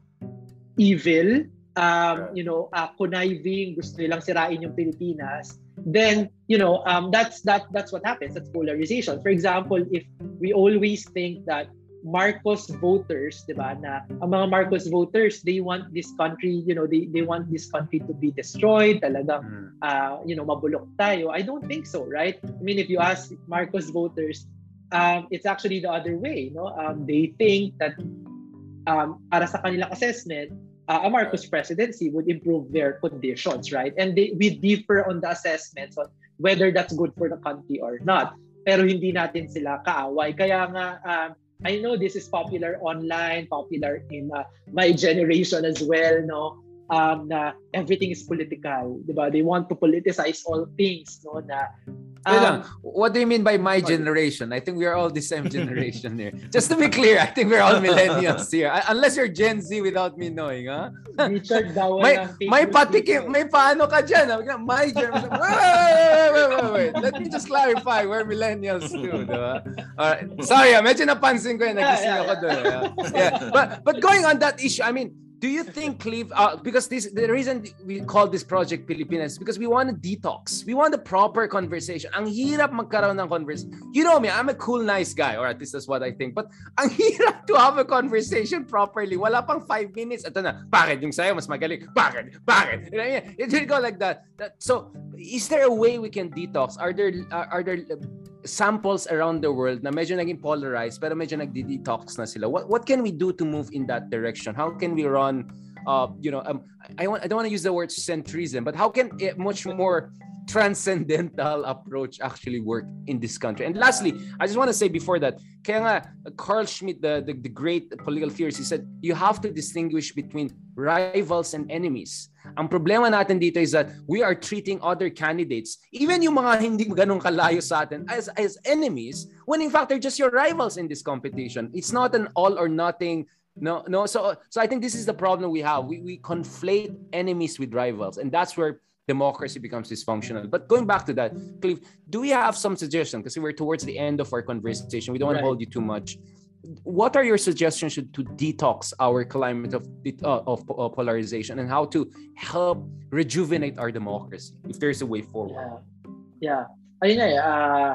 evil, um, you know, uh, conniving, gusto nilang sirain yung Pilipinas, then, you know, um, that's that that's what happens. That's polarization. For example, if we always think that Marcos voters, 'di ba, na ang mga Marcos voters, they want this country, you know, they they want this country to be destroyed, talagang hmm. uh, you know, mabulok tayo. I don't think so, right? I mean, if you ask Marcos voters, um, it's actually the other way, no? Um, they think that um, para sa kanilang assessment, uh, a Marcos presidency would improve their conditions, right? And they, we differ on the assessments on whether that's good for the country or not. Pero hindi natin sila kaaway. Kaya nga, um, I know this is popular online, popular in uh, my generation as well, no? Um, na everything is political, di ba? They want to politicize all things, no? Na Um, what do you mean by my generation? I think we are all the same generation here. Just to be clear, I think we're all millennials here. Unless you're Gen Z without me knowing, ha? Huh? Richard Dawan may, may patikim, may paano ka dyan. My generation. Wait, wait, wait. Let me just clarify. We're millennials too, diba? Alright. Sorry, medyo napansin ko yun. Nagising ako doon. Yeah. But, but going on that issue, I mean, do you think Cleve uh, because this the reason we call this project Pilipinas because we want to detox. We want a proper conversation. Ang hirap magkaroon ng conversation you know me I'm a cool nice guy or at least that's what I think. But ang hirap to have a conversation properly. Wala pang five minutes. Ito na bakit yung sayo mas magaling. Bakit? Bakit? It will go like that, that so is there a way we can detox? Are there are, are there samples around the world na medyo naging polarized pero medyo nagdi-detox na sila. What what can we do to move in that direction? How can we run uh you know um, I want I don't want to use the word centrism but how can a much more transcendental approach actually work in this country? And lastly, I just want to say before that, kaya Carl schmidt the, the, the great political theorist, he said, you have to distinguish between rivals and enemies. Ang problema natin dito is that we are treating other candidates, even yung mga hindi ganun kalayo sa atin, as, as enemies, when in fact they're just your rivals in this competition. It's not an all or nothing no no so so i think this is the problem we have we, we conflate enemies with rivals and that's where democracy becomes dysfunctional but going back to that Cleve, do we have some suggestion because we're towards the end of our conversation we don't want to hold you too much what are your suggestions to detox our climate of uh, of uh, polarization and how to help rejuvenate our democracy if there's a way forward? Yeah. yeah. Ayun nga, uh,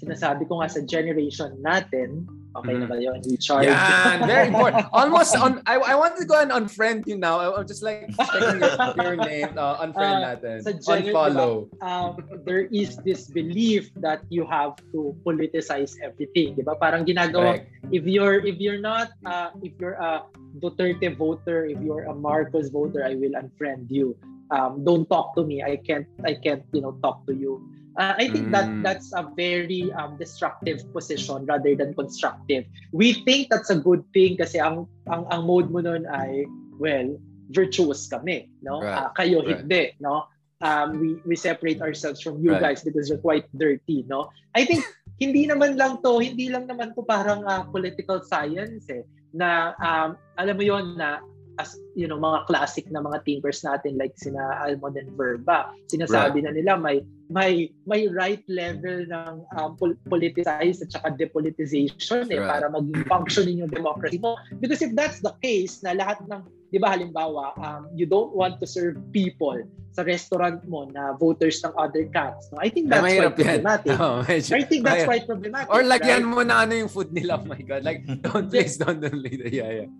sinasabi ko nga sa generation natin, Okay mm. na ba yun? Recharge? Yeah, very important. Almost on, I, I wanted to go and unfriend you now. I'm just like checking your, your name. Uh, unfriend uh, natin. Sa Unfollow. Um, there is this belief that you have to politicize everything. Di ba? Parang ginagawa, Correct. if you're, if you're not, uh, if you're a Duterte voter, if you're a Marcos voter, I will unfriend you. Um, don't talk to me. I can't, I can't, you know, talk to you Uh, I think mm. that that's a very um, destructive position rather than constructive. We think that's a good thing kasi ang ang, ang mode mo nun ay well, virtuous kami, no? Right. Uh, kayo right. hindi, no? Um, we we separate ourselves from you right. guys because you're quite dirty, no? I think hindi naman lang to, hindi lang naman to parang uh, political science eh na um, alam mo yon na as you know mga classic na mga thinkers natin like sina Almond and Verba. Sinasabi right. na nila may may may right level ng um, politicized at saka depolitization eh right. para maging functioning yung democracy mo. Because if that's the case na lahat ng di ba halimbawa um, you don't want to serve people sa restaurant mo na voters ng other camps no? I think that's quite problematic. Oh, medyo, I think that's quite problematic or lagyan right? mo na ano yung food nila oh my god. Like don't please don't don't yeah yeah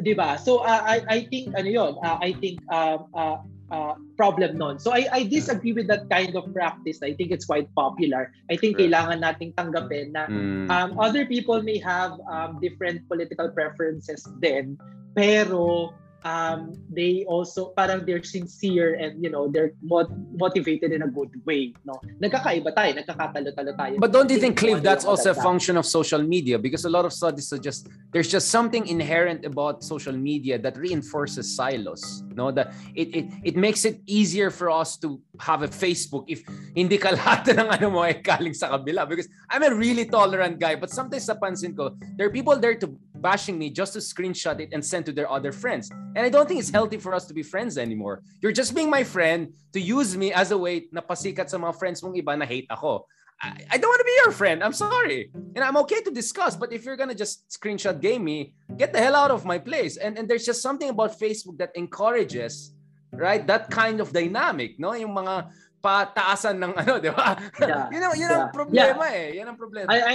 'di ba? So uh, I I think ano 'yon, uh, I think uh, uh, uh, problem noon. So I I disagree with that kind of practice. I think it's quite popular. I think right. kailangan nating tanggapin na mm. um, other people may have um, different political preferences then, pero um, they also parang they're sincere and you know they're mot- motivated in a good way no? Nagkakaiba tayo nagkakatalo-talo tayo. But don't you think Cliff that's also a function of social media? Because a lot of studies suggest there's just something inherent about social media that reinforces silos no? That it it it makes it easier for us to have a Facebook if hindi ka lahat ng ano mo ay kaling sa kabila. Because I'm a really tolerant guy but sometimes napansin ko there are people there to bashing me just to screenshot it and send to their other friends. And I don't think it's healthy for us to be friends anymore. You're just being my friend to use me as a way na pasikat sa mga friends mong iba na hate ako. I, I don't want to be your friend. I'm sorry. And I'm okay to discuss, but if you're gonna just screenshot game me, get the hell out of my place. And and there's just something about Facebook that encourages, right? That kind of dynamic, no? Yung mga pataasan ng ano, di ba? Yeah. yun ang, yun ang yeah. problema yeah. eh. Yan ang problema. I, I,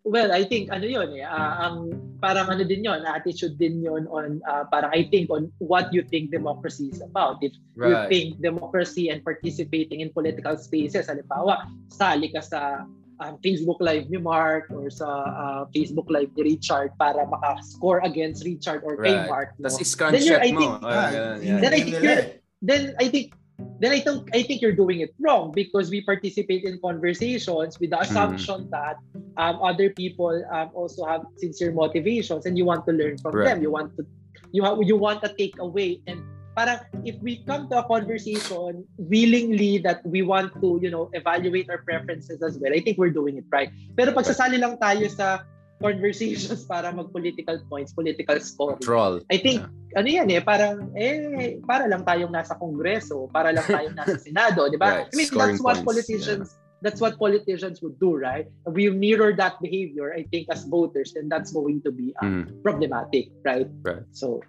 Well, I think ano 'yon eh, uh, ang parang ano din 'yon, attitude din 'yon on uh, parang I think on what you think democracy is about. If right. you think democracy and participating in political spaces, halimbawa, sali ka sa um, Facebook Live ni Mark or sa uh, Facebook Live ni Richard para maka-score against Richard or right. kay Mark. No? Tapos then you're, I think, oh, yeah, yeah. then I think you're, then I think then I think I think you're doing it wrong because we participate in conversations with the hmm. assumption mm. that um, other people um, also have sincere motivations and you want to learn from right. them. You want to you have you want to take away and parang if we come to a conversation willingly that we want to, you know, evaluate our preferences as well, I think we're doing it right. Pero pag sasali lang tayo sa conversations para mag-political points, political score. Troll. I think, yeah. ano yan eh, parang, eh, para lang tayong nasa kongreso, para lang tayong nasa senado, di ba? Right. I mean, Scoring that's what points. politicians, yeah. that's what politicians would do, right? We mirror that behavior, I think as voters, then that's going to be uh, mm. problematic, right? Right. So,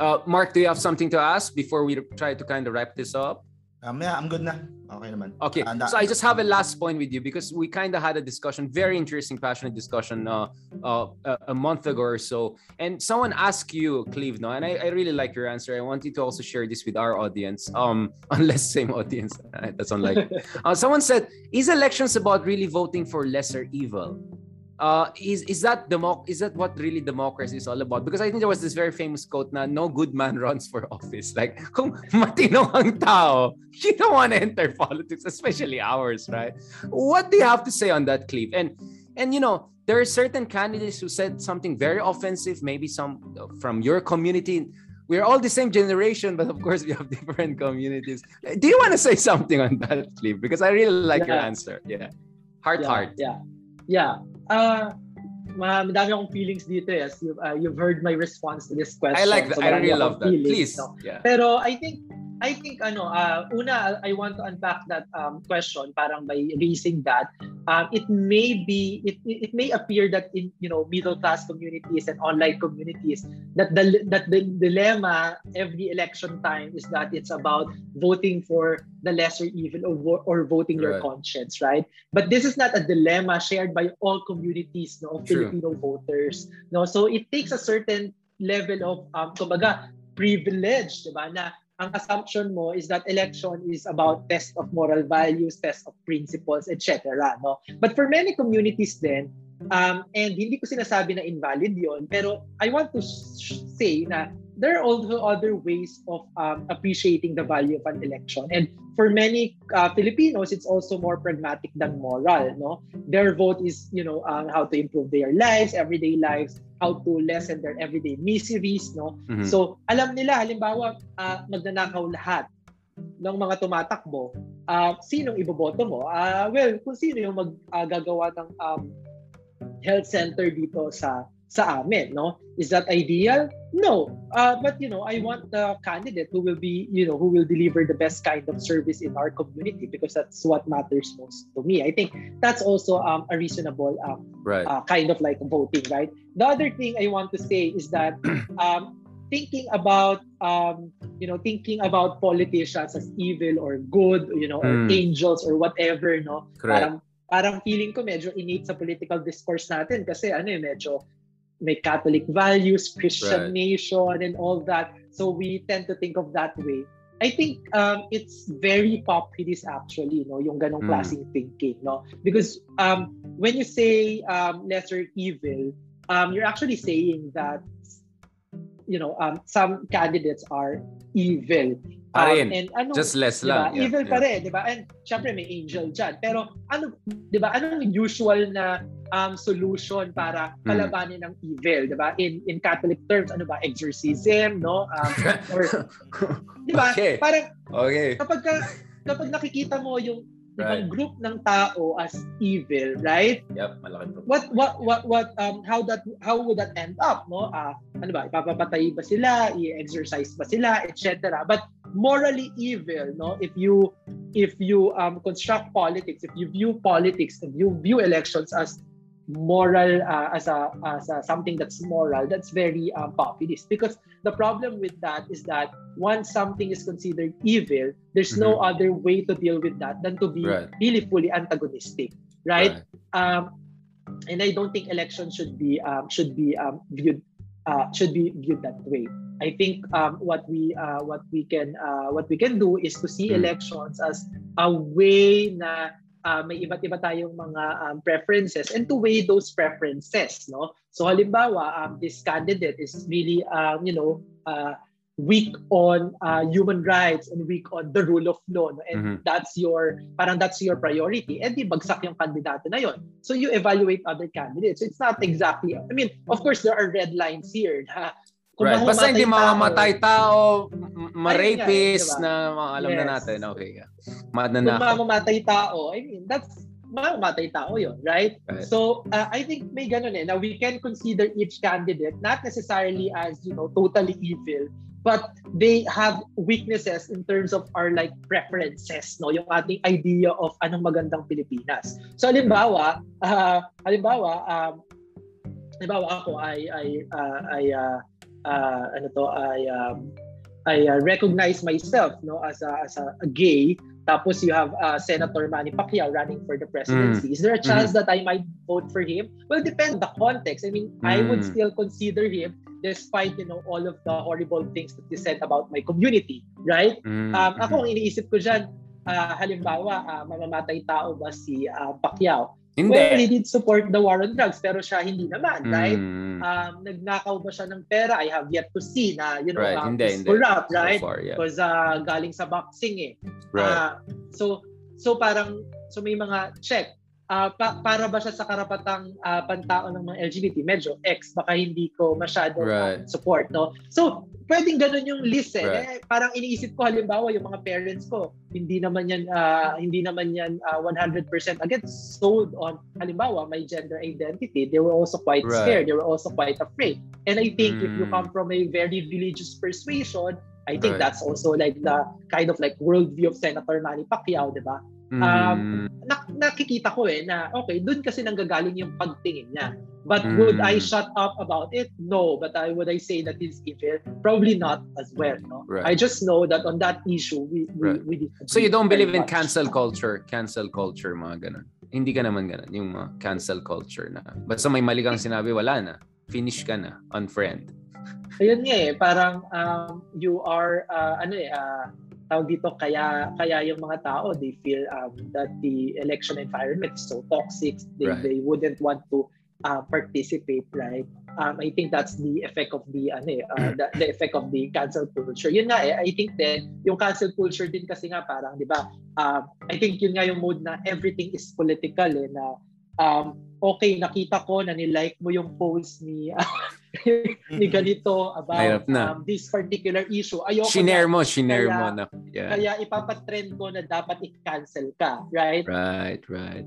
uh, Mark, do you have something to ask before we try to kind of wrap this up? Um, yeah, I'm good na. Okay naman. Okay, uh, so I just have a last point with you because we kind of had a discussion, very interesting, passionate discussion uh, uh, a month ago or so. And someone asked you, Cleve, no? And I, I really like your answer. I want you to also share this with our audience, um, unless same audience. That's unlikely. uh, someone said, is elections about really voting for lesser evil? Uh, is is that democ is that what really democracy is all about? Because I think there was this very famous quote na no good man runs for office. Like kung matino ang tao, you don't want to enter politics, especially ours, right? What do you have to say on that, Cleve? And and you know, there are certain candidates who said something very offensive, maybe some from your community. We're all the same generation, but of course we have different communities. Do you want to say something on that, Cleve? Because I really like yeah. your answer. Yeah. Heart, yeah, heart. Yeah. Yeah. Uh, madami akong feelings dito eh. As you've, uh, you've heard my response to this question. I like that. So I really love that. Feelings, Please. No? Yeah. Pero I think I think ano, uh, una I want to unpack that um, question parang by raising that um, it may be it, it may appear that in you know middle class communities and online communities that the that the dilemma every election time is that it's about voting for the lesser evil or, or voting right. your conscience right but this is not a dilemma shared by all communities no of True. Filipino voters no so it takes a certain level of um kumbaga privilege diba na ang assumption mo is that election is about test of moral values, test of principles, etc. No? But for many communities then, um, and hindi ko sinasabi na invalid yon pero I want to say na there are also other ways of um, appreciating the value of an election. And for many uh, Filipinos, it's also more pragmatic than moral. No, their vote is you know um, how to improve their lives, everyday lives, how to lessen their everyday miseries. No, mm-hmm. so alam nila halimbawa uh, magnanakaw lahat ng mga tumatakbo, uh, sinong iboboto mo? Uh, well, kung sino yung maggagawa uh, ng um, health center dito sa sa amin, no? Is that ideal? No. Uh, but you know, I want the candidate who will be, you know, who will deliver the best kind of service in our community because that's what matters most to me. I think that's also um, a reasonable um, right. uh, kind of like voting, right? The other thing I want to say is that um, thinking about um, you know thinking about politicians as evil or good, you know, or mm. angels or whatever, no? Correct. Parang parang feeling ko medyo innate sa political discourse natin kasi ano eh medyo may Catholic values, Christian right. nation, and all that. So we tend to think of that way. I think um, it's very populist actually, no, yung ganong mm. klaseng thinking, no? Because um, when you say um, lesser evil, um, you're actually saying that you know um, some candidates are evil pa rin. Um, and ano, Just less diba? lang. Yeah, Evil yeah. pa rin, di ba? And syempre may angel dyan. Pero ano, di ba, anong usual na um, solution para hmm. kalabanin ng evil, di ba? In in Catholic terms, ano ba? Exorcism, no? Um, or, di ba? Okay. Parang, okay. kapag, ka, kapag nakikita mo yung right. ibang group ng tao as evil, right? Yep, malaki problem. What what what what um how that how would that end up, no? Ah, uh, ano ba? Ipapapatay ba sila? I-exercise ba sila, etc. But morally evil no if you if you um, construct politics if you view politics if you view elections as moral uh, as a as a, something that's moral that's very um, populist because the problem with that is that once something is considered evil there's mm-hmm. no other way to deal with that than to be right. really fully antagonistic right, right. Um, and i don't think elections should be um, should be um, viewed uh, should be viewed that way I think um, what we uh, what we can uh, what we can do is to see hmm. elections as a way na uh, may iba't iba tayong mga um, preferences and to weigh those preferences no so halimbawa um, this candidate is really um, you know uh, weak on uh, human rights and weak on the rule of law no? and mm-hmm. that's your parang that's your priority and di bagsak yung kandidato na yon so you evaluate other candidates so it's not exactly I mean of course there are red lines here na Kung right. Basta hindi mamamatay tao, ma-rapist diba? na mga alam yes. na natin. Okay. Mananakot. Kung mamamatay tao, I mean, that's mamamatay tao yun, right? right. So, uh, I think may ganun eh. Now, we can consider each candidate not necessarily as, you know, totally evil, but they have weaknesses in terms of our like preferences, no? Yung ating idea of anong magandang Pilipinas. So, halimbawa, uh, halimbawa, um, halimbawa ako ay, ay, uh, ay, uh, uh, ano to, ay, um, I uh, recognize myself no as a as a, a gay tapos you have uh, Senator Manny Pacquiao running for the presidency. Mm. Is there a chance mm. that I might vote for him? Well, depends on the context. I mean, mm. I would mm. still consider him despite you know all of the horrible things that he said about my community, right? Mm. Um, ako ang iniisip ko diyan, uh, halimbawa, uh, mamamatay tao ba si uh, Pacquiao? Hindi. Well, he did support the war on drugs, pero siya hindi naman, mm. right? Um, nagnakaw ba siya ng pera? I have yet to see na, you know, right. um, hindi, hindi. corrupt, right? So yeah. Because uh, galing sa boxing eh. Right. Uh, so, so parang, so may mga check uh, pa- para ba siya sa karapatang uh, pantao ng mga LGBT? Medyo X, baka hindi ko masyado right. support, no? So, pwedeng ganun yung list eh. Right. eh. Parang iniisip ko halimbawa yung mga parents ko, hindi naman yan uh, hindi naman yan uh, 100% against sold on halimbawa my gender identity. They were also quite right. scared. They were also quite afraid. And I think mm. if you hmm. come from a very religious persuasion, I think right. that's also like the kind of like worldview of Senator Manny Pacquiao, di ba? Um, mm. na, nakikita ko eh na okay, doon kasi nanggagaling yung pagtingin niya. But mm. would I shut up about it? No. But I would I say that it's evil? Probably not as well. No? Right. I just know that on that issue, we we, right. we So you don't believe in cancel culture? Cancel culture, mga ganun. Hindi ka naman ganun, yung mga cancel culture na. Basta may mali kang sinabi, wala na. Finish ka na. Unfriend. Ayun nga eh, parang um, you are, uh, ano eh, uh, tawag dito kaya kaya yung mga tao they feel um, that the election environment is so toxic they right. they wouldn't want to uh, participate right? Um, I think that's the effect of the ano eh, uh, the, the effect of the cancel culture. Yun nga eh I think then yung cancel culture din kasi nga parang di ba uh, I think yun nga yung mode na everything is political eh na um, okay nakita ko na ni-like mo yung post ni ni ganito about um, this particular issue. Ayoko shinare mo, shinare kaya, mo na. Yeah. Kaya ipapatrend ko na dapat i-cancel ka, right? Right, right.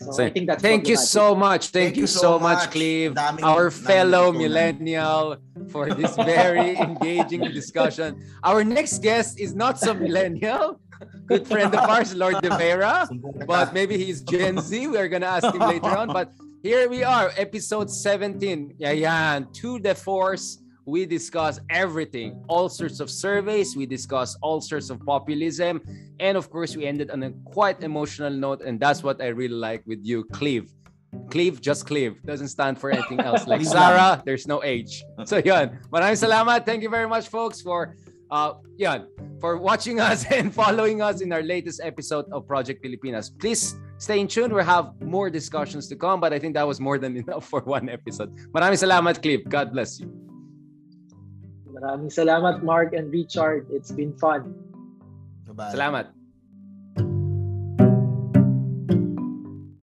So, so I think that's thank you so much. Thank, thank you so much, much Cleve, daming, our fellow millennial, for this very engaging discussion. Our next guest is not some millennial, good friend of ours, Lord De Vera, but maybe he's Gen Z. We're gonna ask him later on. But here we are, episode 17. Yeah, yeah. To the force, we discuss everything, all sorts of surveys. We discuss all sorts of populism. And of course, we ended on a quite emotional note. And that's what I really like with you, Cleve. Cleve, just Cleve. Doesn't stand for anything else. Like Sarah, there's no age. So yun. Maraming salamat. Thank you very much, folks, for uh, yun, for watching us and following us in our latest episode of Project Pilipinas. Please stay in tune. We'll have more discussions to come, but I think that was more than enough for one episode. Maraming salamat, Clip. God bless you. Maraming salamat, Mark and Richard. It's been fun. Bye-bye. Salamat.